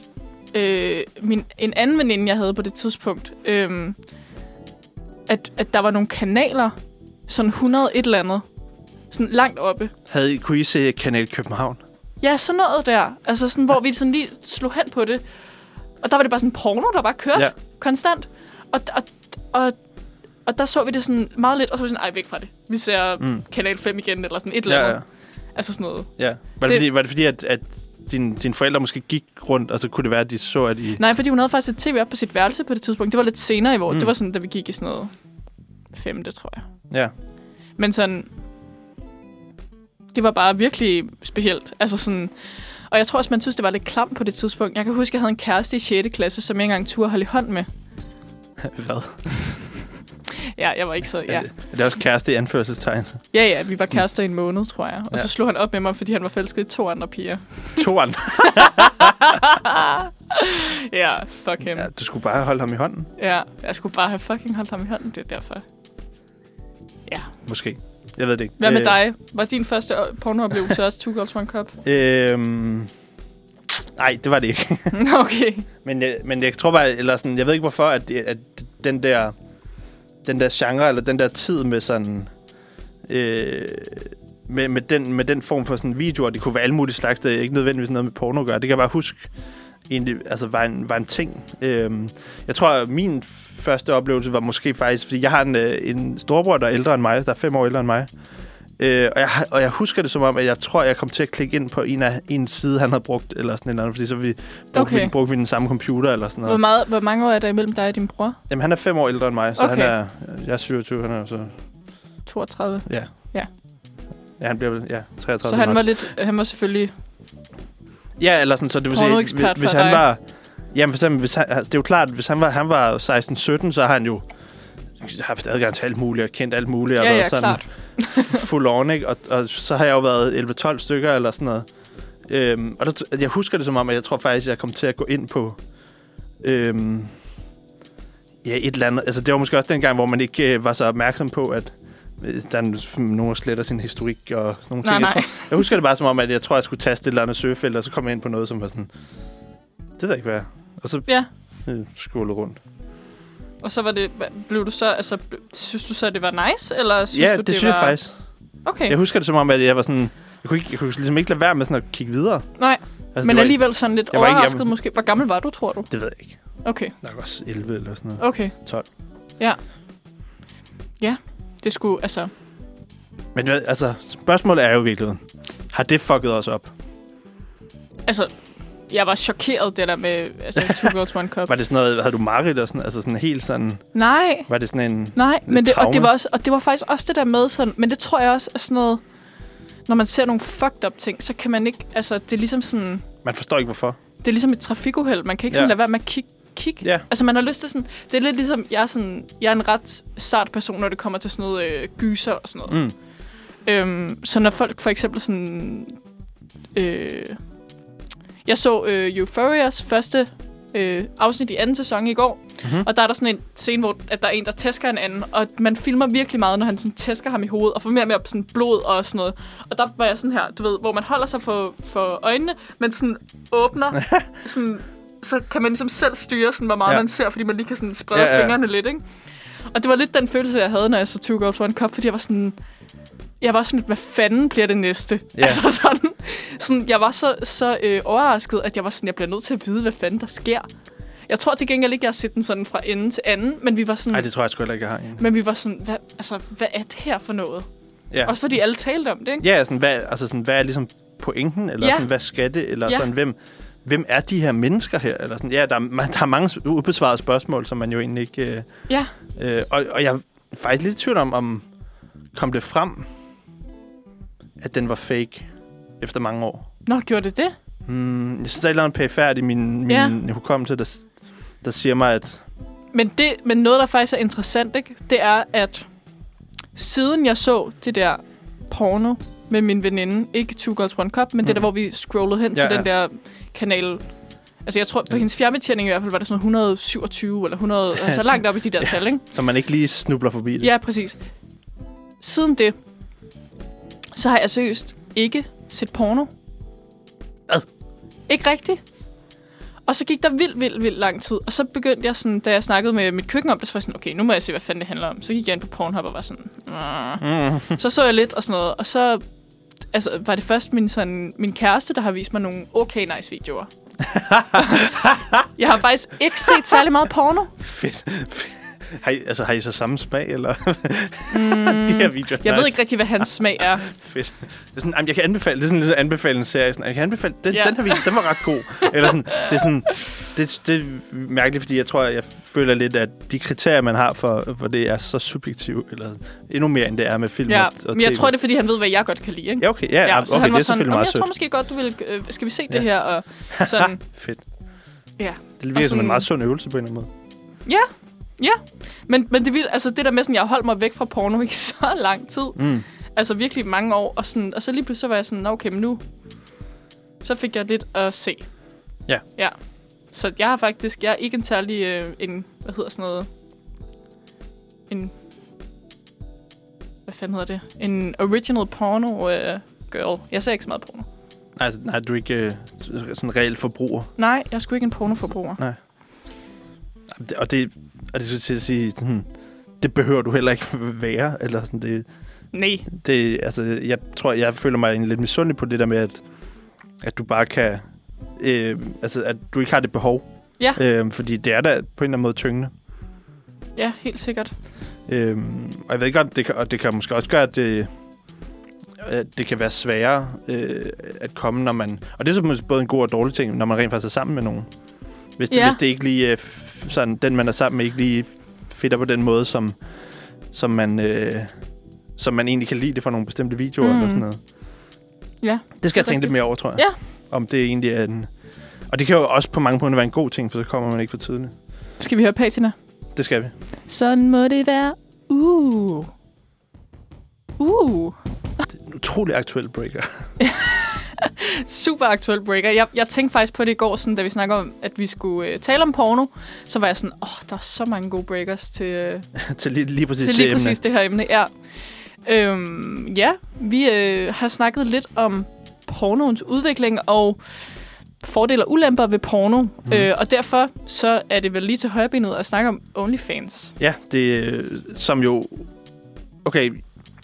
øh, min, en anden veninde, jeg havde på det tidspunkt, øh, at, at der var nogle kanaler, sådan 100 et eller andet, sådan langt oppe. Havde I, kunne I se Kanal København? Ja, sådan noget der. Altså sådan, hvor vi sådan lige slog hen på det. Og der var det bare sådan porno, der bare kørte Ja. ja. konstant. Og, og, og, og der så vi det sådan meget lidt, og så var vi sådan, ej, væk fra det. Vi ser Mm. Kanal 5 igen, eller sådan et eller Ja, andet. ja. Altså sådan noget. ja. Var det, Det- fordi, var det fordi, at, at din, dine forældre måske gik rundt, og så kunne det være, at de så, at I... Nej, fordi hun havde faktisk et tv op på sit værelse på det tidspunkt. Det var lidt senere i år. Mm. Mm. Det var sådan, da vi gik i sådan noget femte, tror jeg. Ja. Men sådan, det var bare virkelig specielt. Altså sådan, og jeg tror også, man synes, det var lidt klamt på det tidspunkt. Jeg kan huske, jeg havde en kæreste i 6. klasse, som jeg ikke engang turde holde i hånd med. Hvad? Ja, jeg var ikke så... Ja. Er, det, er det også kæreste i anførselstegn? ja, ja vi var kærester i en måned, tror jeg. Og Ja. så slog han op med mig, fordi han var forelsket i to andre piger. Toren. ja, fuck him. Ja, du skulle bare holde ham i hånden, Ja, jeg skulle bare have fucking holdt ham i hånden, det er derfor. Ja. måske. Jeg ved det ikke. Hvad med Øh, dig? Var din første øh, pornooplevelse også Two Girls One Cup? Øhm, nej, det var det ikke. okay. Men jeg, men jeg tror bare, eller sådan, jeg ved ikke hvorfor, at, at den der, den der genre, eller den der tid med sådan, øh, med, med, den, med den form for sådan videoer, det kunne være alle mulige slags, det er ikke nødvendigvis noget med porno at gøre. Det kan jeg bare huske, egentlig, altså var en, var en ting. Øhm, jeg tror, at min første oplevelse var måske faktisk, fordi jeg har en, øh, en storbror, der er ældre end mig, der er fem år ældre end mig. Øh, og, jeg, og jeg husker det som om, at jeg tror, jeg kom til at klikke ind på en af en side, han havde brugt, eller sådan en eller anden, fordi så vi brugte, Okay. vi, brugte vi den samme computer, eller sådan Hvor, noget. meget, hvor mange år er der imellem dig og din bror? Jamen, han er fem år ældre end mig, så Okay. han er, jeg er 27, han er så, 32. ja. Ja. Ja, han bliver vel, ja, 33. Så han var lidt, han var selvfølgelig... Ja, eller sådan, så det vil sige, hvis, hvis han dig. var... Jamen, for eksempel, hvis han, altså, det er jo klart, hvis han var, han var 16-17, så har han jo haft adgang til alt muligt, og kendt alt muligt, og Ja, været ja, sådan klart. Full on, ikke? Og, og så har jeg jo været 11-12 stykker, eller sådan noget. Øhm, og der, jeg husker det som om, at jeg tror faktisk, jeg kom til at gå ind på... Øhm, ja, et eller andet. Altså, det var måske også den gang, hvor man ikke øh, var så opmærksom på, at øh, der er nogen, der sletter sin historik og sådan nogle Nej, ting. nej. Jeg, tror, jeg husker det bare som om, at jeg tror, jeg skulle taste et eller andet søgefelt, og så kom jeg ind på noget, som var sådan... Det ved jeg ikke, hvad. Og så Ja. øh, scrollede rundt. Og så var det... Blev du så... Altså, synes du så, det var nice? Eller synes ja, du, det, det synes var... jeg faktisk. Okay. Jeg husker det som om, at jeg var sådan... Jeg kunne, ikke, jeg kunne ligesom ikke lade være med sådan at kigge videre. Nej, Altså, men alligevel sådan lidt jeg var ikke- overrasket jeg- måske. Hvor gammel var du, tror du? Det ved jeg ikke. Okay, Nok også 11 eller sådan noget. okay. 12. Ja. Ja, det skulle... Altså... Men altså, spørgsmålet er jo i virkeligheden. Har det fucket os op? Altså, jeg var chokeret, det der med altså, Two Girls One Cup. Var det sådan noget, havde du Marit eller sådan, altså sådan helt sådan, Nej, var det sådan en, nej. Men det, og, det var også, og det var faktisk også det der med sådan... Men det tror jeg også er sådan noget... Når man ser nogle fucked up ting, så kan man ikke... Altså, det er ligesom sådan... man forstår ikke hvorfor. Det er ligesom et trafikuheld. Man kan ikke sådan Ja. lade være med at kigge. kigge. Ja. Altså, man har lyst til sådan... Det er lidt ligesom... Jeg er, sådan, jeg er en ret sart person, når det kommer til sådan noget øh, gyser og sådan noget. Mm. Øhm, så når folk for eksempel sådan... Øh, jeg så øh, Euphorias første øh, afsnit i anden sæson i går, Mhm. og der er der sådan en scene, hvor at der er en, der tæsker en anden, og man filmer virkelig meget, når han sådan tæsker ham i hovedet, og får mere og mere sådan blod og sådan noget. Og der var jeg sådan her, du ved, hvor man holder sig for, for øjnene, men sådan åbner, sådan, så kan man ligesom selv styre, sådan, hvor meget Ja. man ser, fordi man lige kan sådan sprede ja. ja. fingrene lidt, ikke? Og det var lidt den følelse, jeg havde, når jeg så Two Girls One Cup, fordi jeg var sådan... Jeg var sådan lidt, hvad fanden bliver det næste? Ja. Altså sådan, sådan, jeg var så, så øh, overrasket, at jeg var sådan, jeg bliver nødt til at vide, hvad fanden der sker. Jeg tror til gengæld ikke, jeg har set den sådan fra ende til anden, men vi var sådan, Nej, det tror jeg sgu heller ikke, jeg har en. men vi var sådan, hvad, altså, hvad er det her for noget? Ja. Også fordi alle talte om det, ikke? Ja, sådan, hvad, altså sådan, hvad er ligesom pointen? Eller Ja. sådan, hvad skal det? Eller Ja. sådan, hvem, hvem er de her mennesker her? Eller sådan, ja, der, er- man, der er mange ubesvarede spørgsmål, som man jo egentlig ikke... Øh, Ja. øh, og, og jeg er faktisk lidt i tvivl om, om kom det frem, at den var fake efter mange år. Nå, gjorde det det? Hmm, jeg synes, der er et eller andet pæfærd i min, min Ja. hukommelse, der, der siger mig, at... Men, det, men noget, der faktisk er interessant, ikke? det er, at siden jeg så det der porno med min veninde, ikke Two Girls One Cup, men mm. det der, hvor vi scrollede hen Ja, til den der kanal... Altså, jeg tror, på Ja. hendes fjernbetjening i hvert fald var det sådan noget 127 eller 100, altså langt op i de der Ja. tal, ikke? Så man ikke lige snubler forbi det. Ja, præcis. Siden det, så har jeg seriøst ikke set porno. Hvad? Ikke rigtigt. Og så gik der vildt, vildt, vildt lang tid. Og så begyndte jeg sådan, da jeg snakkede med mit køkken om det, så var jeg sådan, okay, nu må jeg se, hvad fanden det handler om. Så gik jeg ind på Pornhub og var sådan, så så jeg lidt og sådan noget. Og så altså, var det først min, sådan, min kæreste, der har vist mig nogle okay nice videoer jeg har faktisk ikke set særlig meget porno. Fedt. Har I, altså, har I så samme smag, eller? Mm, de her videoer. Jeg ved nice. ikke rigtig, hvad hans smag er. Fedt. Det er sådan, jamen, jeg kan anbefale, det er sådan lidt en anbefalende serie. Sådan, jeg kan anbefale, den, Ja. ja. den her video, den var ret god. Eller sådan, det er sådan, det, det er mærkeligt, fordi jeg tror, jeg føler lidt, at de kriterier, man har for, for det, er så subjektive, eller endnu mere, end det er med film Ja, og, og men jeg TV. tror, det er, fordi han ved, hvad jeg godt kan lide. Ikke? Ja, okay. Ja, ja, så okay, han det var sådan, selvfølgelig "Om, meget jeg tror måske godt, du vil... Øh, skal vi se det Ja. her? Og sådan, Fedt. ja. Det virker som en meget sund øvelse på en eller anden måde. Men, men det vil, altså det der med sådan, jeg har holdt mig væk fra porno i så lang tid. Mm. Altså virkelig mange år. Og, sådan, og så lige pludselig så var jeg sådan, "Nå, okay, men nu... Så fik jeg lidt at se. Ja. Ja. Så jeg har faktisk... Jeg er ikke en særlig... Øh, en, hvad hedder sådan noget? En... Hvad fanden hedder det? En original porno øh, girl. Jeg ser ikke så meget porno. Altså, nej, du er ikke øh, sådan en reel forbruger. Nej, jeg er sgu ikke en pornoforbruger. Det- Og det, og det skulle til at sige, sådan, det behøver du heller ikke være. Eller sådan, det, Nej. det, altså, jeg tror, jeg føler mig lidt misundelig på det der med, at, at du bare kan... Øh, altså, at du ikke har det behov. Ja. Øh, fordi det er da på en eller anden måde tyngende. Ja, helt sikkert. Øh, og jeg ved ikke, om det kan, og det kan måske også gøre, at det, at det kan være sværere øh, at komme, når man... Og det er så både en god og dårlig ting, når man rent faktisk er sammen med nogen. Hvis det, Ja. hvis det ikke lige... øh, Sådan, den, man er sammen med, ikke lige fitter på den måde, som, som, man, øh, som man egentlig kan lide det fra nogle bestemte videoer Mm. eller sådan noget. Ja, Det skal jeg det er tænke lidt mere over, tror jeg. Ja. Om det egentlig er en... Og det kan jo også på mange punkter være en god ting, for så kommer man ikke for tidligt. Skal vi høre patina? Det skal vi. Sådan må det være. Uh. Uh. En utrolig aktuel breaker. Super aktuel breaker. Jeg, jeg tænkte faktisk på det i går, sådan, da vi snakkede om, at vi skulle øh, tale om porno. Så var jeg sådan, åh, oh, der er så mange gode breakers til, øh, til lige, lige præcis til lige det præcis emne. det her emne. Ja, øhm, ja vi øh, har snakket lidt om pornoens udvikling og fordele og ulemper ved porno. Mm. Øh, og derfor så er det vel lige til højbenet at snakke om OnlyFans. Ja, det øh, som jo... Okay,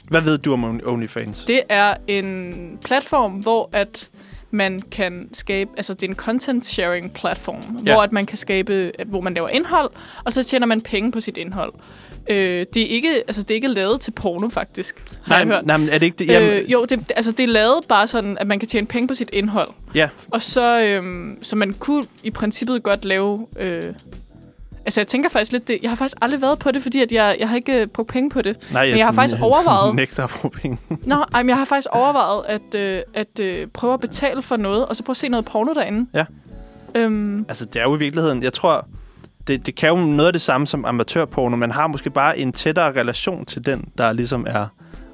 hvad ved du om Only- OnlyFans? Det er en platform, hvor at man kan skabe, altså det er en content sharing platform, Ja. hvor at man kan skabe, hvor man laver indhold, og så tjener man penge på sit indhold. Øh, det er ikke, altså det er ikke lavet til porno faktisk, har jeg hørt. nej, men er det ikke det? Jamen, Øh, jo, det, altså det er lavet bare sådan, at man kan tjene penge på sit indhold. Ja, Og så, øhm, så man kunne i princippet godt lave... Øh, altså jeg tænker faktisk lidt, det, jeg har faktisk aldrig været på det, fordi at jeg, jeg har ikke øh, brugt penge på det. nej, Men jeg har faktisk overvejet- nægter at bruge penge. Nå, ej, men jeg har faktisk overvejet at, øh, at øh, prøve at betale for noget, og så prøve at se noget porno derinde. Ja. Øhm, Altså, det er jo i virkeligheden... Jeg tror, det, det kan jo noget af det samme som amatørporno. Man har måske bare en tættere relation til den, der ligesom er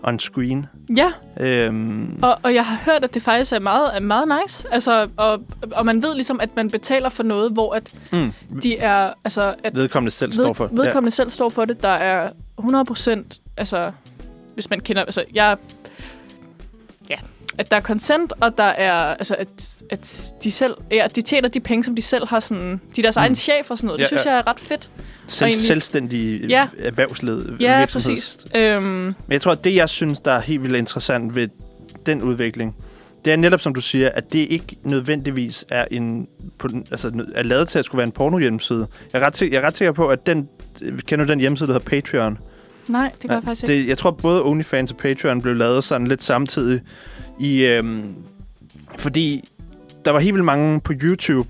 on screen. Ja, Øhm, og, og jeg har hørt, at det faktisk er meget, er meget nice. Altså, og, og man ved ligesom, at man betaler for noget, hvor at mm, de er... Altså, at vedkommende selv står for. Ved, vedkommende selv står for det. Der er 100%, altså, hvis man kender, altså, jeg, ja, at der er consent, og der er, altså, at, at de selv, ja, at de tjener de penge, som de selv har sådan, de er deres mm. egen chef og sådan noget. Det Ja, synes ja. jeg er ret fedt. Selv, egentlig- selvstændig Ja. ja. erhvervsled Ja, præcis. Øhm, Men jeg tror, at det, jeg synes, der er helt vildt interessant ved den udvikling, det er netop, som du siger, at det ikke nødvendigvis er, en, på den, altså, er lavet til at skulle være en porno-hjemmeside. Jeg er ret, jeg er ret sikker på, at den, kender du den hjemmeside, der hedder Patreon? nej, det gør jeg faktisk ikke. det, jeg tror, både OnlyFans og Patreon blev lavet sådan lidt samtidig. I, øhm, fordi der var helt vildt mange på YouTube,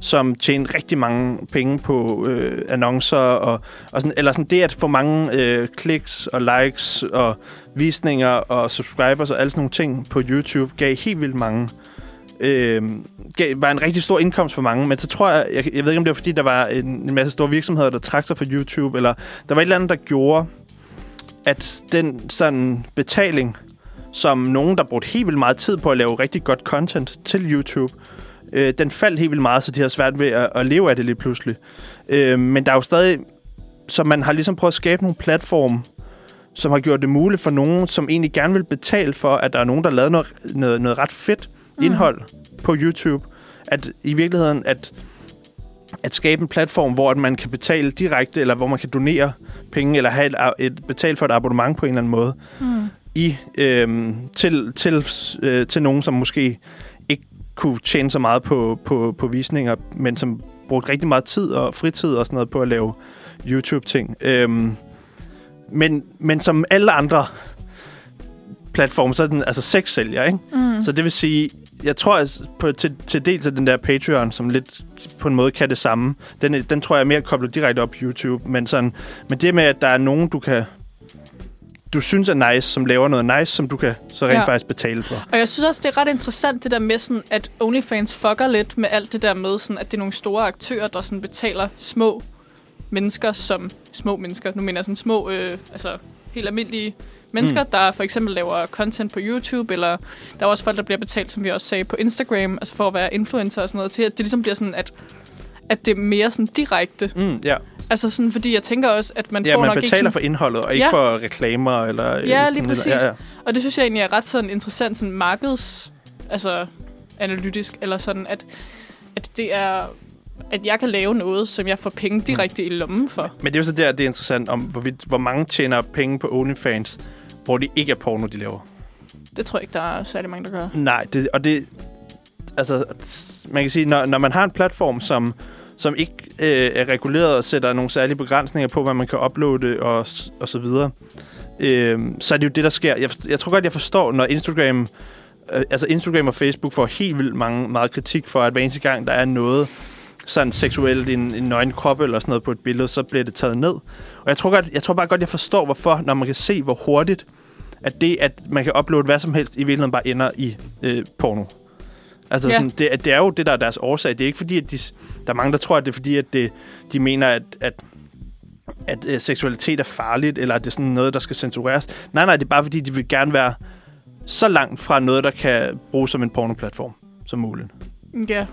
som tjente rigtig mange penge på øh, annoncer, og, og sådan, eller sådan det at få mange øh, kliks og likes og visninger og subscribers og alle sådan nogle ting på YouTube, gav helt vildt mange. Øh, gav, var en rigtig stor indkomst for mange, men så tror jeg, jeg, jeg ved ikke om det var fordi, der var en, en masse store virksomheder, der trak sig fra YouTube, eller der var et eller andet, der gjorde, at den sådan betaling, som nogen, der brugte helt vildt meget tid på at lave rigtig godt content til YouTube, øh, den faldt helt vildt meget, så de har svært ved at, at leve af det lige pludselig. Øh, men der er jo stadig... Så man har ligesom prøvet at skabe nogle platform, som har gjort det muligt for nogen, som egentlig gerne vil betale for, at der er nogen, der lavet noget, noget, noget ret fedt indhold på YouTube. At i virkeligheden, at at skabe en platform, hvor at man kan betale direkte, eller hvor man kan donere penge, eller have et, et betale for et abonnement på en eller anden måde, Mm. I, øhm, til, til, øh, til nogen, som måske ikke kunne tjene så meget på, på, på visninger, men som brugte rigtig meget tid og fritid og sådan noget på at lave YouTube-ting. Øhm, men, men som alle andre platforme, så er den altså sex sælger, ikke? Mm. Så det vil sige, jeg tror at på, til, til dels af den der Patreon, som lidt på en måde kan det samme, den, den tror jeg er mere koblet direkte op på YouTube. Men, sådan, men det med, at der er nogen, du kan du synes er nice, som laver noget nice, som du kan så rent Ja. faktisk betale for. Og jeg synes også, det er ret interessant, det der med, sådan, at OnlyFans fucker lidt med alt det der med, sådan, at det er nogle store aktører, der sådan, betaler små mennesker som små mennesker. Nu mener jeg sådan små, øh, altså helt almindelige mennesker, mm. der for eksempel laver content på YouTube, eller der er også folk, der bliver betalt, som vi også sagde, på Instagram, altså for at være influencer og sådan noget, til at det ligesom bliver sådan, at, at det er mere sådan direkte. Mm, ja, Altså sådan, fordi jeg tænker også, at man ja får man nok betaler ikke sådan, for indholdet, og ikke Ja. for reklamer. Eller, Ja, lige præcis. Ja, ja. Og det synes jeg egentlig er ret sådan interessant sådan markeds, altså analytisk, eller sådan, at, at det er at jeg kan lave noget, som jeg får penge direkte i lommen for. Men det er jo så der, det er interessant om, hvorvidt, hvor mange tjener penge på OnlyFans, hvor det ikke er porno, de laver. Det tror jeg ikke, der er særlig mange, der gør. Nej, det, og det... Altså, man kan sige, når, når man har en platform, som, som ikke øh, er reguleret og sætter nogle særlige begrænsninger på, hvad man kan uploade og, og så videre, øh, så er det jo det, der sker. Jeg, jeg tror godt, jeg forstår, når Instagram... Øh, altså Instagram og Facebook får helt vildt mange, meget kritik for, at hver eneste gang, der er noget sådan seksuelt, en, en nøgen krop eller sådan noget på et billede, så bliver det taget ned. Og jeg tror, godt, jeg tror bare godt, jeg forstår, hvorfor, når man kan se, hvor hurtigt at det, at man kan uploade hvad som helst, i virkeligheden bare ender i øh, porno. Altså, Ja. sådan, det, det er jo det, der er deres årsag. Det er ikke fordi, at de, der er mange, der tror, at det er fordi, at det, de mener, at, at, at øh, seksualitet er farligt, eller at det er sådan noget, der skal censureres. Nej, nej, det er bare fordi, de vil gerne være så langt fra noget, der kan bruges som en pornoplatform som muligt. Ja,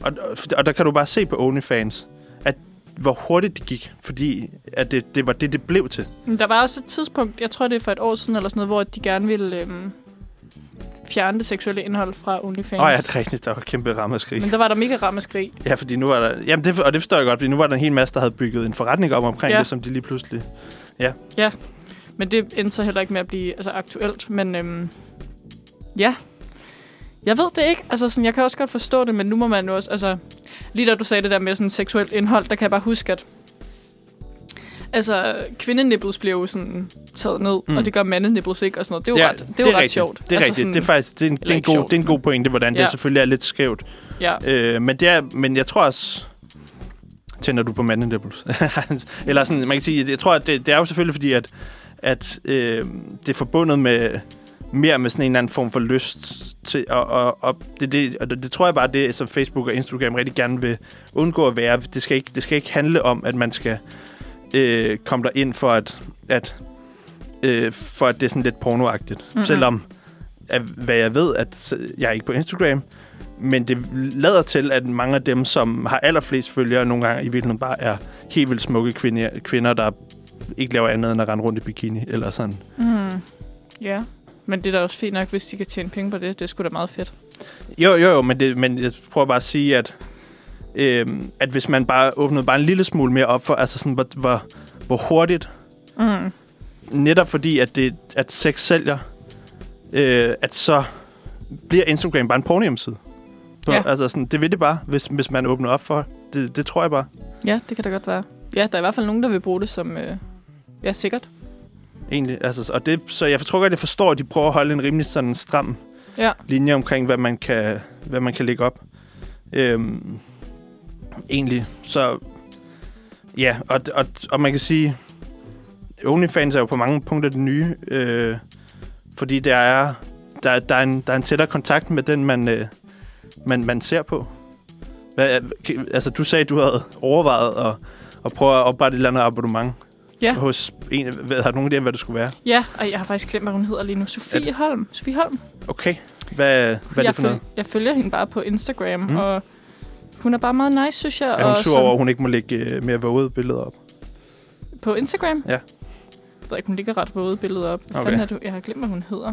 Og, og der kan du bare se på OnlyFans, at hvor hurtigt det gik, fordi at det, det var det, det blev til. der var også et tidspunkt, jeg tror det er for et år siden eller sådan noget, hvor de gerne ville øhm, fjerne det seksuelle indhold fra OnlyFans. Åh oh, ja, det er rigtigt. Der var kæmpe rammeskrig. Men der var der mega ramaskrig. Ja, fordi nu var der... Jamen, det, og det forstår jeg godt, fordi nu var der en hel masse, der havde bygget en forretning op omkring Ja. ja. det, som de lige pludselig... Men det endte så heller ikke med at blive altså, aktuelt. Men øhm, ja, jeg ved det ikke. Altså, sådan, jeg kan også godt forstå det, men nu må man jo også... Altså, lige da du sagde det der med sådan seksuelt indhold, der kan jeg bare huske, at altså, kvindenipples bliver jo sådan taget ned, mm. Og det gør mandenipples ikke, og sådan noget. Det er jo ja, ret, det er jo ret rigtigt. sjovt. Det er altså, rigtigt. Sådan, Det er faktisk det er en, det er en, god, sjovt, det er en god pointe, hvordan Ja. det selvfølgelig er lidt skævt. Ja, Øh, men, det er, men jeg tror også... Tænder du på mandenipples? Eller sådan, man kan sige, jeg tror, at det, det er jo selvfølgelig fordi, at, at øh, det er forbundet med mere med sådan en eller anden form for lyst til, og, og, og, det, det, og det, det tror jeg bare, det som Facebook og Instagram rigtig gerne vil undgå at være. Det skal ikke, det skal ikke handle om, at man skal øh, komme der ind for at, at øh, for at det er sådan lidt pornoagtigt. Mhm. Mm-hmm. Selvom, at, hvad jeg ved, at jeg er ikke på Instagram, men det lader til, at mange af dem, som har allerflest følgere, nogle gange i virkeligheden bare er helt vildt smukke kvinder, kvinder der ikke laver andet end at rende rundt i bikini, eller sådan. mm, ja. Men det er da også fint nok, hvis de kan tjene penge på det. Det er sgu da meget fedt. Jo, jo, jo, men, det, men jeg prøver bare at sige, at, øhm, at hvis man bare åbnede bare en lille smule mere op for, altså sådan, hvor, hvor, hvor hurtigt, Mm. netop fordi, at, det, at sex sælger, øh, at så bliver Instagram bare en pornohjemmeside. Ja. Altså sådan, det vil det bare, hvis, hvis man åbner op for det. Det tror jeg bare, Ja, det kan da godt være. Ja, der er i hvert fald nogen, der vil bruge det som... Øh, ja, sikkert. egentlig. Altså, og det, så jeg tror godt, jeg forstår, at de prøver at holde en rimelig sådan stram Ja. linje omkring, hvad man kan, hvad man kan lægge op. Øhm, egentlig. Så ja, og, og, og man kan sige, OnlyFans er jo på mange punkter det nye, øh, fordi der er, der, der, er en, der er en tættere kontakt med den, man, øh, man, man ser på. Hvad, er- altså, du sagde, du havde overvejet at, at prøve at oprette et eller andet abonnement Ja. hos en. Hvad, har du nogen idé om, hvad det skulle være? Ja, og jeg har faktisk glemt, hvad hun hedder lige nu. Sofie Holm. Sofie Holm. Okay. Hvad, hvad er jeg, det for noget? jeg følger hende bare på Instagram. Mm. og hun er bare meget nice, synes jeg. Er hun sur over, at hun ikke må lægge øh, mere vågede billeder op? På Instagram? Ja. Jeg ved ikke, hun ligger ret våde billeder op. Hvad Okay. fanden er du? Jeg har glemt, hvad hun hedder.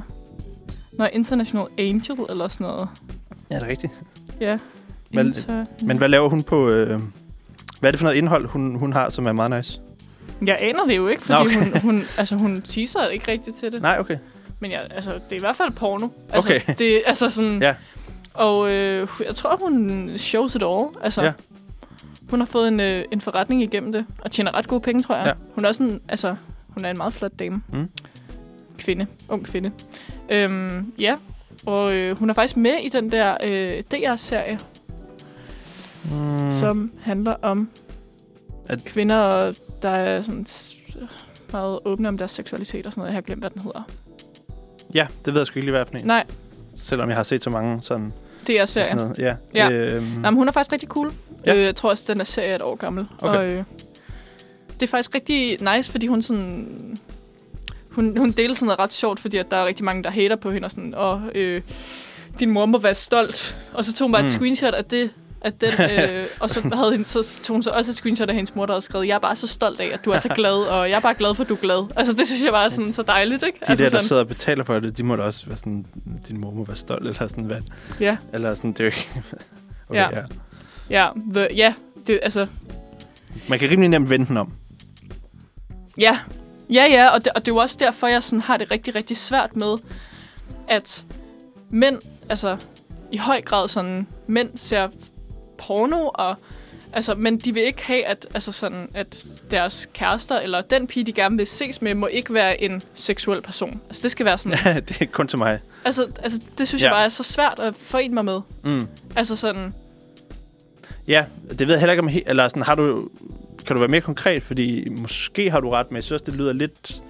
Nå, International Angel eller sådan noget. Ja, det er rigtigt. Ja. Men- Inter... Men hvad laver hun på... Øh, hvad er det for noget indhold, hun, hun har, som er meget nice? Jeg aner det jo ikke, fordi Nå, okay. hun, hun, altså, hun teaser ikke rigtigt til det. Nej, okay. Men ja, altså, det er i hvert fald porno. Altså, Okay. Det, altså sådan, Ja. Og øh, jeg tror, hun shows it all. Altså, Ja. hun har fået en, øh, en forretning igennem det, og tjener ret gode penge, tror jeg. Ja. Hun er også en, altså, hun er en meget flot dame. Mm. Kvinde. Ung kvinde. Øhm, ja, og øh, hun er faktisk med i den der øh, DR-serie, mm. som handler om At- kvinder, der er sådan meget åbne om deres seksualitet og sådan noget. Jeg har glemt, hvad den hedder. Ja, det ved jeg sgu ikke lige, hvad for en. Nej, Selvom jeg har set så mange sådan, DR-serien. sådan noget. Ja. Ja. Øhm, Nej, men hun er faktisk rigtig cool. Ja. Ja. Øh, jeg tror også, den er serie et år gammel. Okay. Og, øh, det er faktisk rigtig nice, fordi hun sådan... Hun, hun deler sådan noget ret sjovt, fordi at der er rigtig mange, der hater på hende og sådan, og øh, din mor må være stolt. Og så tog hun bare. Mm. et screenshot af det, af den, øh, og så, havde hende, så tog hun så også et screenshot af hendes mor, der havde skrevet, jeg er bare så stolt af, at du er så glad, og jeg er bare glad for, at du er glad. Altså, det synes jeg bare er sådan, så dejligt, ikke? de altså, der, der sådan, sidder og betaler for det, de må da også være sådan, din mor må være stolt, eller sådan, hvad? Ja, Eller sådan, det er jo ikke... Okay, Ja. ja. ja, the, ja, det, altså, Man kan rimelig nemt vende den om. Ja, ja, ja, og det, og det er jo også derfor, jeg sådan har det rigtig, rigtig svært med, at mænd, altså i høj grad sådan, mænd ser porno, og altså, men de vil ikke have, at, altså sådan, at deres kærester, eller den pige, de gerne vil ses med, må ikke være en seksuel person. Altså, det skal være sådan, Ja, det er kun til mig. altså, altså, det synes Ja. jeg bare er så svært at forene mig med. Mm. Altså sådan, Ja, det ved jeg heller ikke om... Eller sådan, har du... Kan du være mere konkret? Fordi måske har du ret, men jeg synes, det lyder lidt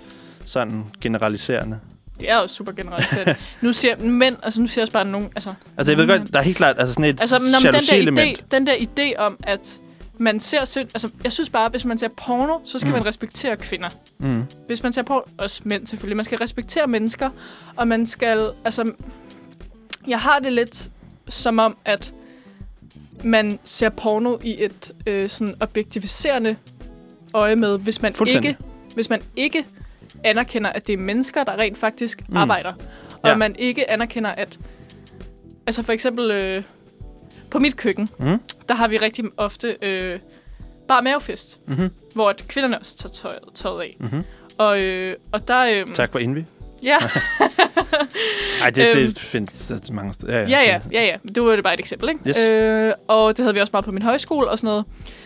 sådan generaliserende. Det er jo super generaliserende. nu siger men, altså nu siger jeg også bare nogen, altså, Altså, jeg ved godt, der er helt klart altså sådan et Altså, nå, men den, der idé, den der idé om, at man ser... sind- Altså, jeg synes bare, at hvis man ser porno, så skal Mm. man respektere kvinder. Mm. Hvis man ser porno... Også mænd selvfølgelig. Man skal respektere mennesker, og man skal... Altså, jeg har det lidt som om, at man ser porno i et øh, sådan objektiviserende øje med, hvis man ikke hvis man ikke anerkender, at det er mennesker, der rent faktisk Mm. arbejder. Og Ja. man ikke anerkender, at... Altså for eksempel øh, på mit køkken, Mm. der har vi rigtig ofte øh, bare mavefest, Mm-hmm. hvor at kvinderne også tager tøjet, tøjet af. Mm-hmm. Og, øh, og der... Øh, Tak for Envy. Ja, Nej, det, Øhm. det findes der mange steder. ja, ja, ja, ja. Det var det bare et eksempel, ikke? Yes. Øh, og det havde vi også meget på min højskole og sådan noget.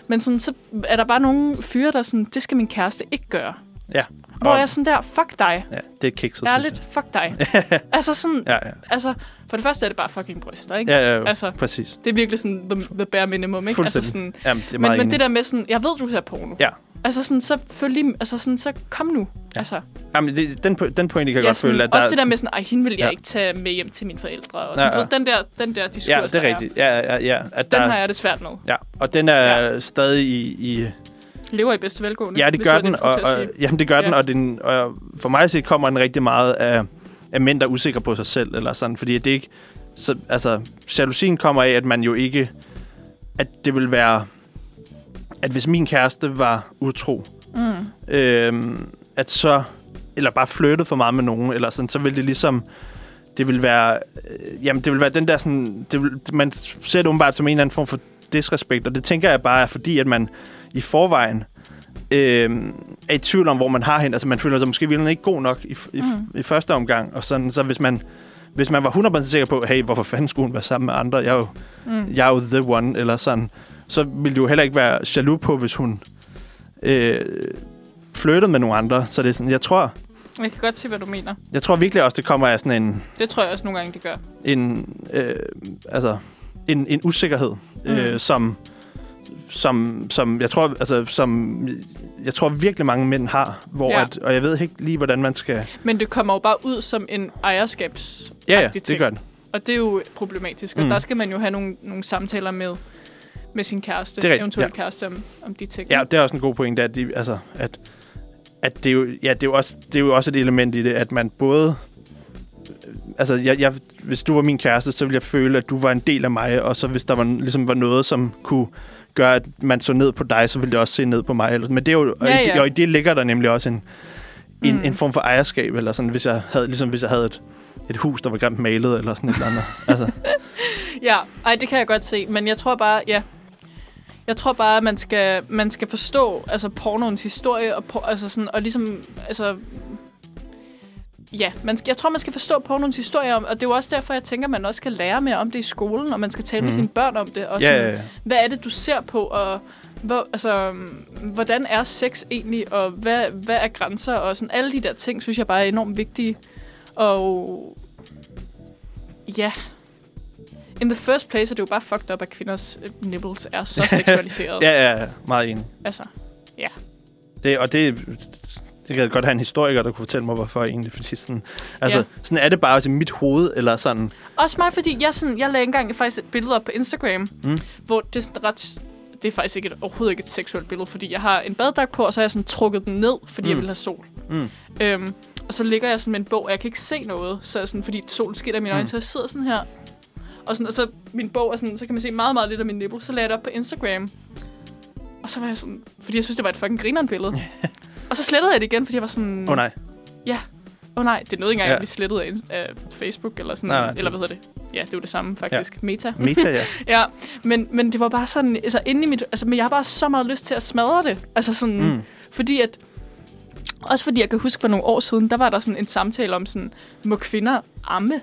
Men sådan, så er der bare nogle fyre, der sådan, det skal min kæreste ikke gøre. Ja. Hvor Og- jeg er sådan der, fuck dig. Ja, det er kikset, Ærligt, fuck dig. altså sådan. Ja, ja. altså, for det første er det bare fucking bryster, ikke? Ja, ja, ja. Altså, præcis. det er virkelig sådan the, the bare minimum, ikke? Altså sådan, Jamen, det er men, men det der med sådan, jeg ved, du ser porno. Ja. Altså sådan, så følg lige, altså sådan, så kom nu. Ja. Altså, Jamen, det, den, den pointe kan jeg ja, godt sådan, føle, at også der... det der med sådan, ej, hende vil jeg Ja. ikke tage med hjem til mine forældre. Og sådan, ja. ja, Den der, den der diskurs, Ja, det er rigtigt. Ja, ja, ja. At Den der, har jeg det svært med. Ja, og den er ja. stadig i... i Lever i bedste velgående. ja, det gør den, og, og, jamen, det gør Ja. den, og, den, og for mig at se kommer den rigtig meget af, af mænd, der er usikre på sig selv, eller sådan, fordi det ikke... Så, altså, jalousien kommer af, at man jo ikke... At det vil være... At hvis min kæreste var utro, Mm. øhm, at så... Eller bare flyttet for meget med nogen, eller sådan, så vil det ligesom... Det vil være... Øh, jamen, det vil være den der sådan... Det vil, man ser det åbenbart som en eller anden form for disrespekt, og det tænker jeg bare er fordi, at man i forvejen øh, er i tvivl om, hvor man har hende. Altså, man føler sig måske virkelig ikke god nok i, i, Mm. i første omgang, og sådan, så hvis man, hvis man var 100% sikker på, hey, hvorfor fanden skulle hun være sammen med andre? Jeg er jo, Mm. jeg er jo the one, eller sådan, så ville du jo heller ikke være jaloux på, hvis hun øh, flyttede med nogle andre. Så det er sådan, jeg tror, Jeg kan godt se, hvad du mener. jeg tror virkelig også, det kommer af sådan en, Det tror jeg også nogle gange, det gør. en, øh, altså, en, en usikkerhed, mm. øh, som, som, som, jeg tror, altså, som jeg tror virkelig mange mænd har, hvor Ja. at, og jeg ved ikke lige, hvordan man skal... Men det kommer jo bare ud som en ejerskabs Ja, ja, det gør den. Og det er jo problematisk. Og Mm. der skal man jo have nogle, nogle samtaler med, med sin kæreste, Det er eventuelt ja. kæreste, om, om de ting. Ja, det er også en god pointe, at, de, altså, at, at det, er jo, ja, det, er jo også, det er jo også et element i det, at man både... Altså, jeg, jeg, hvis du var min kæreste, så ville jeg føle, at du var en del af mig, og så hvis der var, ligesom var noget, som kunne gøre, at man så ned på dig, så ville det også se ned på mig. Eller sådan. Men det er jo, og, Ja, i, ja. og i det ligger der nemlig også en, en, Mm. en form for ejerskab, eller sådan, hvis jeg havde, ligesom hvis jeg havde et, et hus, der var grimt malet, eller sådan et eller andet. altså, Ja, ej, det kan jeg godt se. Men jeg tror bare, ja. Jeg tror bare, at man skal, man skal forstå altså, pornoens historie, og, por- altså sådan, og ligesom, altså, ja, man, jeg tror, man skal forstå pornoens historie om, og det er jo også derfor, jeg tænker, man også skal lære mere om det i skolen, og man skal tale mm. med Mhm. sine børn om det. Og Ja, sådan, ja, ja. hvad er det, du ser på, og hvor, altså, hvordan er sex egentlig, og hvad, hvad er grænser, og sådan alle de der ting, synes jeg bare er enormt vigtige. Og ja, in the first place er det jo bare fucked up, at kvinders øh, nipples er så seksualiseret. Ja, ja, ja, meget enig. Altså, Det, og det, det kan jeg godt have en historiker, der kunne fortælle mig, hvorfor egentlig. Fordi sådan, altså, Ja. sådan er det bare i mit hoved, eller sådan. Også mig, fordi jeg, sådan, jeg lagde engang faktisk et billede op på Instagram, Mm. hvor det er sådan ret... Det er faktisk ikke et, overhovedet ikke et seksuelt billede, fordi jeg har en baddragt på, og så har jeg sådan trukket den ned, fordi mm. jeg vil have sol. Mm. Øhm, og så ligger jeg sådan med en bog, og jeg kan ikke se noget, så jeg sådan, fordi solen skinner i mine øjne, Mm. så jeg sidder sådan her. Og, sådan, og så min bog er sådan, så kan man se meget, meget lidt af min nipple. Så lagde jeg det op på Instagram. Og så var jeg sådan, fordi jeg synes, det var et fucking grineren billede. og så slettede jeg det igen, fordi jeg var sådan, Åh oh, nej. åh oh, nej, det nåede ikke engang Ja. at blive slettet af, af Facebook, eller sådan, Nej, nej, eller hvad hedder det? Ja, det var det samme faktisk. Ja. Meta. Meta, ja. Ja, men, men det var bare sådan, altså inde i mit, altså men jeg har bare så meget lyst til at smadre det. Altså sådan, mm. Fordi at, også fordi jeg kan huske for nogle år siden, der var der sådan en samtale om sådan, må kvinder amme?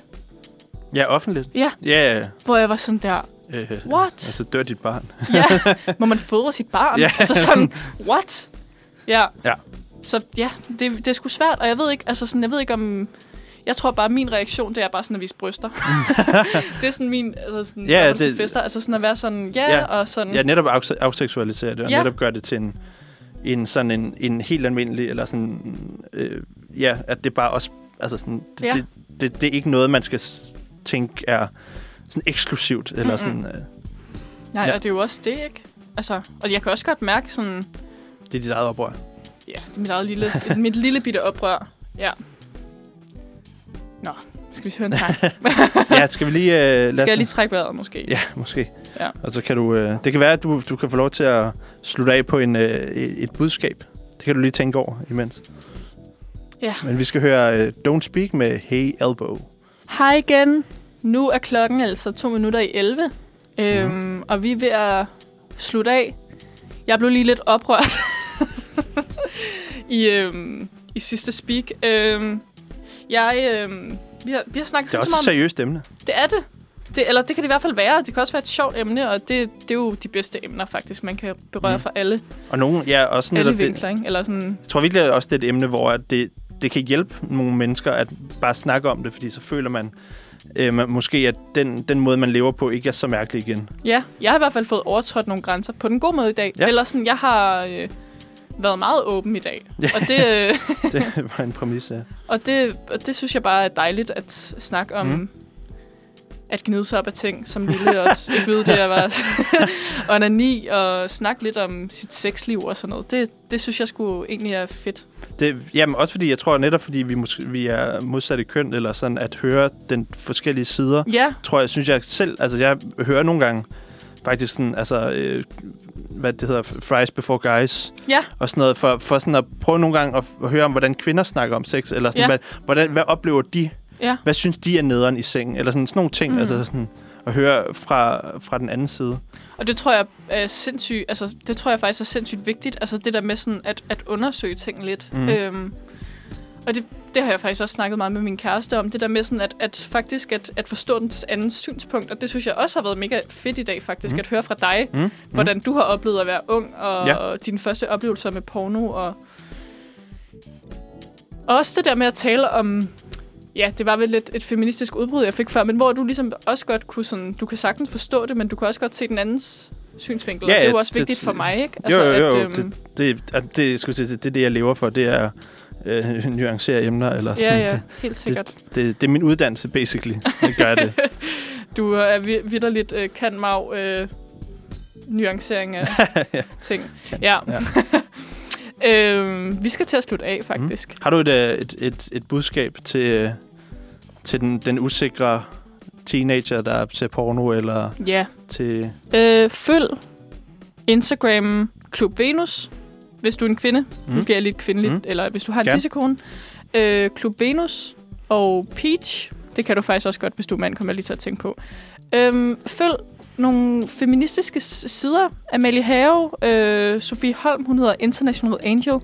Ja, offentligt. Ja. Ja, ja. Hvor jeg var sådan der, Øh, What? Altså, dør dit barn. ja, må man fodre sit barn? Ja. Altså sådan, what? Ja. Ja. Så ja, det, det er sgu svært, og jeg ved ikke, altså sådan, jeg ved ikke om, jeg tror bare, min reaktion, det er bare sådan at vise bryster. det er sådan min, altså sådan, Ja, det, til fester, altså sådan at være sådan, ja, Ja. og sådan, Ja, netop afse- afseksualisere det, og Ja. netop gøre det til en, en sådan en, en helt almindelig, eller sådan, øh, ja, at det bare også, altså sådan, det, Ja. det, det, det er ikke noget, man skal tænke er sådan eksklusivt, eller Mm-mm. sådan, øh, Nej, ja. og det er jo også det, ikke? Altså, og jeg kan også godt mærke sådan, det er dit eget oprør. Ja, det er mit eget lille, mit lille bitte oprør. Ja. Nå, skal vi høre en sang? ja, skal vi lige... Øh, lad skal jeg lige trække vejret måske? Ja, måske. Ja. Og så kan du... Øh, det kan være, at du, du kan få lov til at slutte af på en, øh, et budskab. Det kan du lige tænke over imens. Ja. Men vi skal høre øh, Don't Speak med Hey Elbow. Hej igen. Nu er klokken altså to minutter i 11. Øhm, Mhm. og vi er ved at slutte af. Jeg blev lige lidt oprørt i, øhm, i sidste speak. Øhm, jeg, øhm, vi, har, vi har snakket Det er så også et seriøst emne. Det er det. det. Eller det kan det i hvert fald være. Det kan også være et sjovt emne, og det, det er jo de bedste emner faktisk. Man kan berøre mm. for alle, Og nogen, ja, også alle netop det, vinkler. Ikke? Eller sådan, Jeg tror virkelig også, det er et emne, hvor det, det kan hjælpe nogle mennesker at bare snakke om det, fordi så føler man øh, man- måske, at den, den måde, man lever på, ikke er så mærkelig igen. Ja, jeg har i hvert fald fået overtrådt nogle grænser på den gode måde i dag. Ja. Eller sådan, jeg har øh, været meget åben i dag. Ja. Og, det, øh, Det var en præmis, ja. og, det, og det synes jeg bare er dejligt at snakke om. Mm. Mm. At gnide sig op af ting som lille, og ikke vide det, jeg var onani, og snakke lidt om sit sexliv og sådan noget. Det, det synes jeg skulle egentlig er fedt. Det, jamen også fordi, jeg tror netop, fordi vi, måske, vi er modsatte køn, eller sådan at høre den forskellige sider, Ja, tror jeg, synes jeg selv, altså jeg hører nogle gange faktisk sådan, altså, øh, hvad det hedder, fries before guys, ja, og sådan noget, for, for sådan at prøve nogle gange at, at høre om, hvordan kvinder snakker om sex, eller sådan, Ja. hvad, hvordan, hvad oplever de, ja. hvad synes de er nederen i sengen, eller sådan, sådan nogle ting, mm. Altså sådan, at høre fra, fra den anden side. Og det tror jeg er sindssygt, altså det tror jeg faktisk er sindssygt vigtigt, altså det der med sådan at, at undersøge ting lidt. Mm. Øhm, og det, det har jeg faktisk også snakket meget med min kæreste om, det der med sådan at, at faktisk at, at forstå den andens synspunkt, og det synes jeg også har været mega fedt i dag faktisk, mm. at høre fra dig, Mm. hvordan du har oplevet at være ung, og, Ja. dine første oplevelser med porno, og og også det der med at tale om, ja, det var vel lidt et feministisk udbrud, jeg fik før, men hvor du ligesom også godt kunne sådan, du kan sagtens forstå det, men du kan også godt se den andens synsvinkel, Ja, og det er jo også det- vigtigt for mig, ikke? Altså, jo, jo, jo. At, øhm, det, det, det, jeg til, det er det, jeg lever for. Det er øh, nuancere emner. Eller sådan. ja, ja, helt sikkert. Det, det, det er min uddannelse, basically. Det gør det. Du er vi- vidderligt øh, kan mag øh, nuancering af Ja. ting. Ja. Ja. øhm, vi skal til at slutte af, faktisk. Har du et, øh, et, et, et budskab til, øh, til den, den usikre teenager, der ser porno, eller Mm. Ja. til... Øh, følg Instagram Klub Venus, hvis du er en kvinde. Mm. Nu Mm. bliver jeg lidt kvindeligt. Mm. Mm. Eller hvis du har en Gerne. tissekone. Øh, Klub Venus og Peach. Det kan du faktisk også godt, hvis du er mand, kommer jeg lige til at tænke på. Øhm, følg nogle feministiske sider. Amalie Have, øh, Sofie Holm, hun hedder International Angel.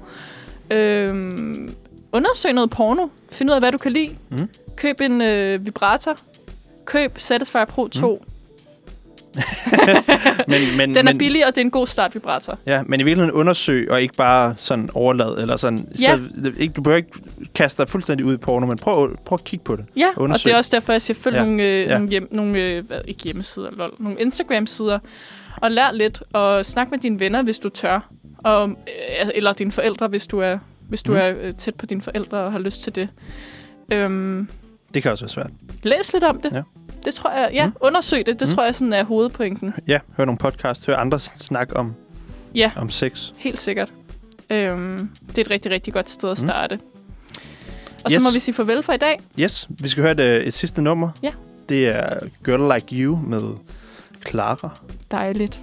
Øhm, undersøg noget porno. Find ud af, hvad du kan lide. Mm. Køb en øh, vibrator. Køb Satisfyer Pro 2. Men, men, Den er men, billig, og det er en god startvibrator. Ja, men i virkeligheden undersøg, og ikke bare sådan overlad, eller sådan... Ja. stedet- ikke, du behøver ikke kaste dig fuldstændig ud i porno, men prøv, prøv at kigge på det. Ja, og Undersøg. det er også derfor, jeg siger, følg Ja. nogle, øh, Ja. nogle, hjem, nogle øh, hvad, ikke hjemmesider, lol, nogle Instagram-sider, og lær lidt, og snak med dine venner, hvis du tør, og, øh, eller dine forældre, hvis du er, hvis du mm. er øh, tæt på dine forældre og har lyst til det. Øhm, Det kan også være svært. læs lidt om det. Ja. Det tror jeg, ja, Mm. mm. undersøg det. Det Mm. tror jeg sådan er hovedpointen. Ja, hør nogle podcasts, hør andre snakke om, Ja. om sex. Helt sikkert. Øhm, det er et rigtig, rigtig godt sted at Mm. starte. Og så Yes. må vi sige farvel for i dag. Yes, vi skal høre et, øh, et sidste nummer. Ja. Det er Girl Like You med Clara. Dejligt.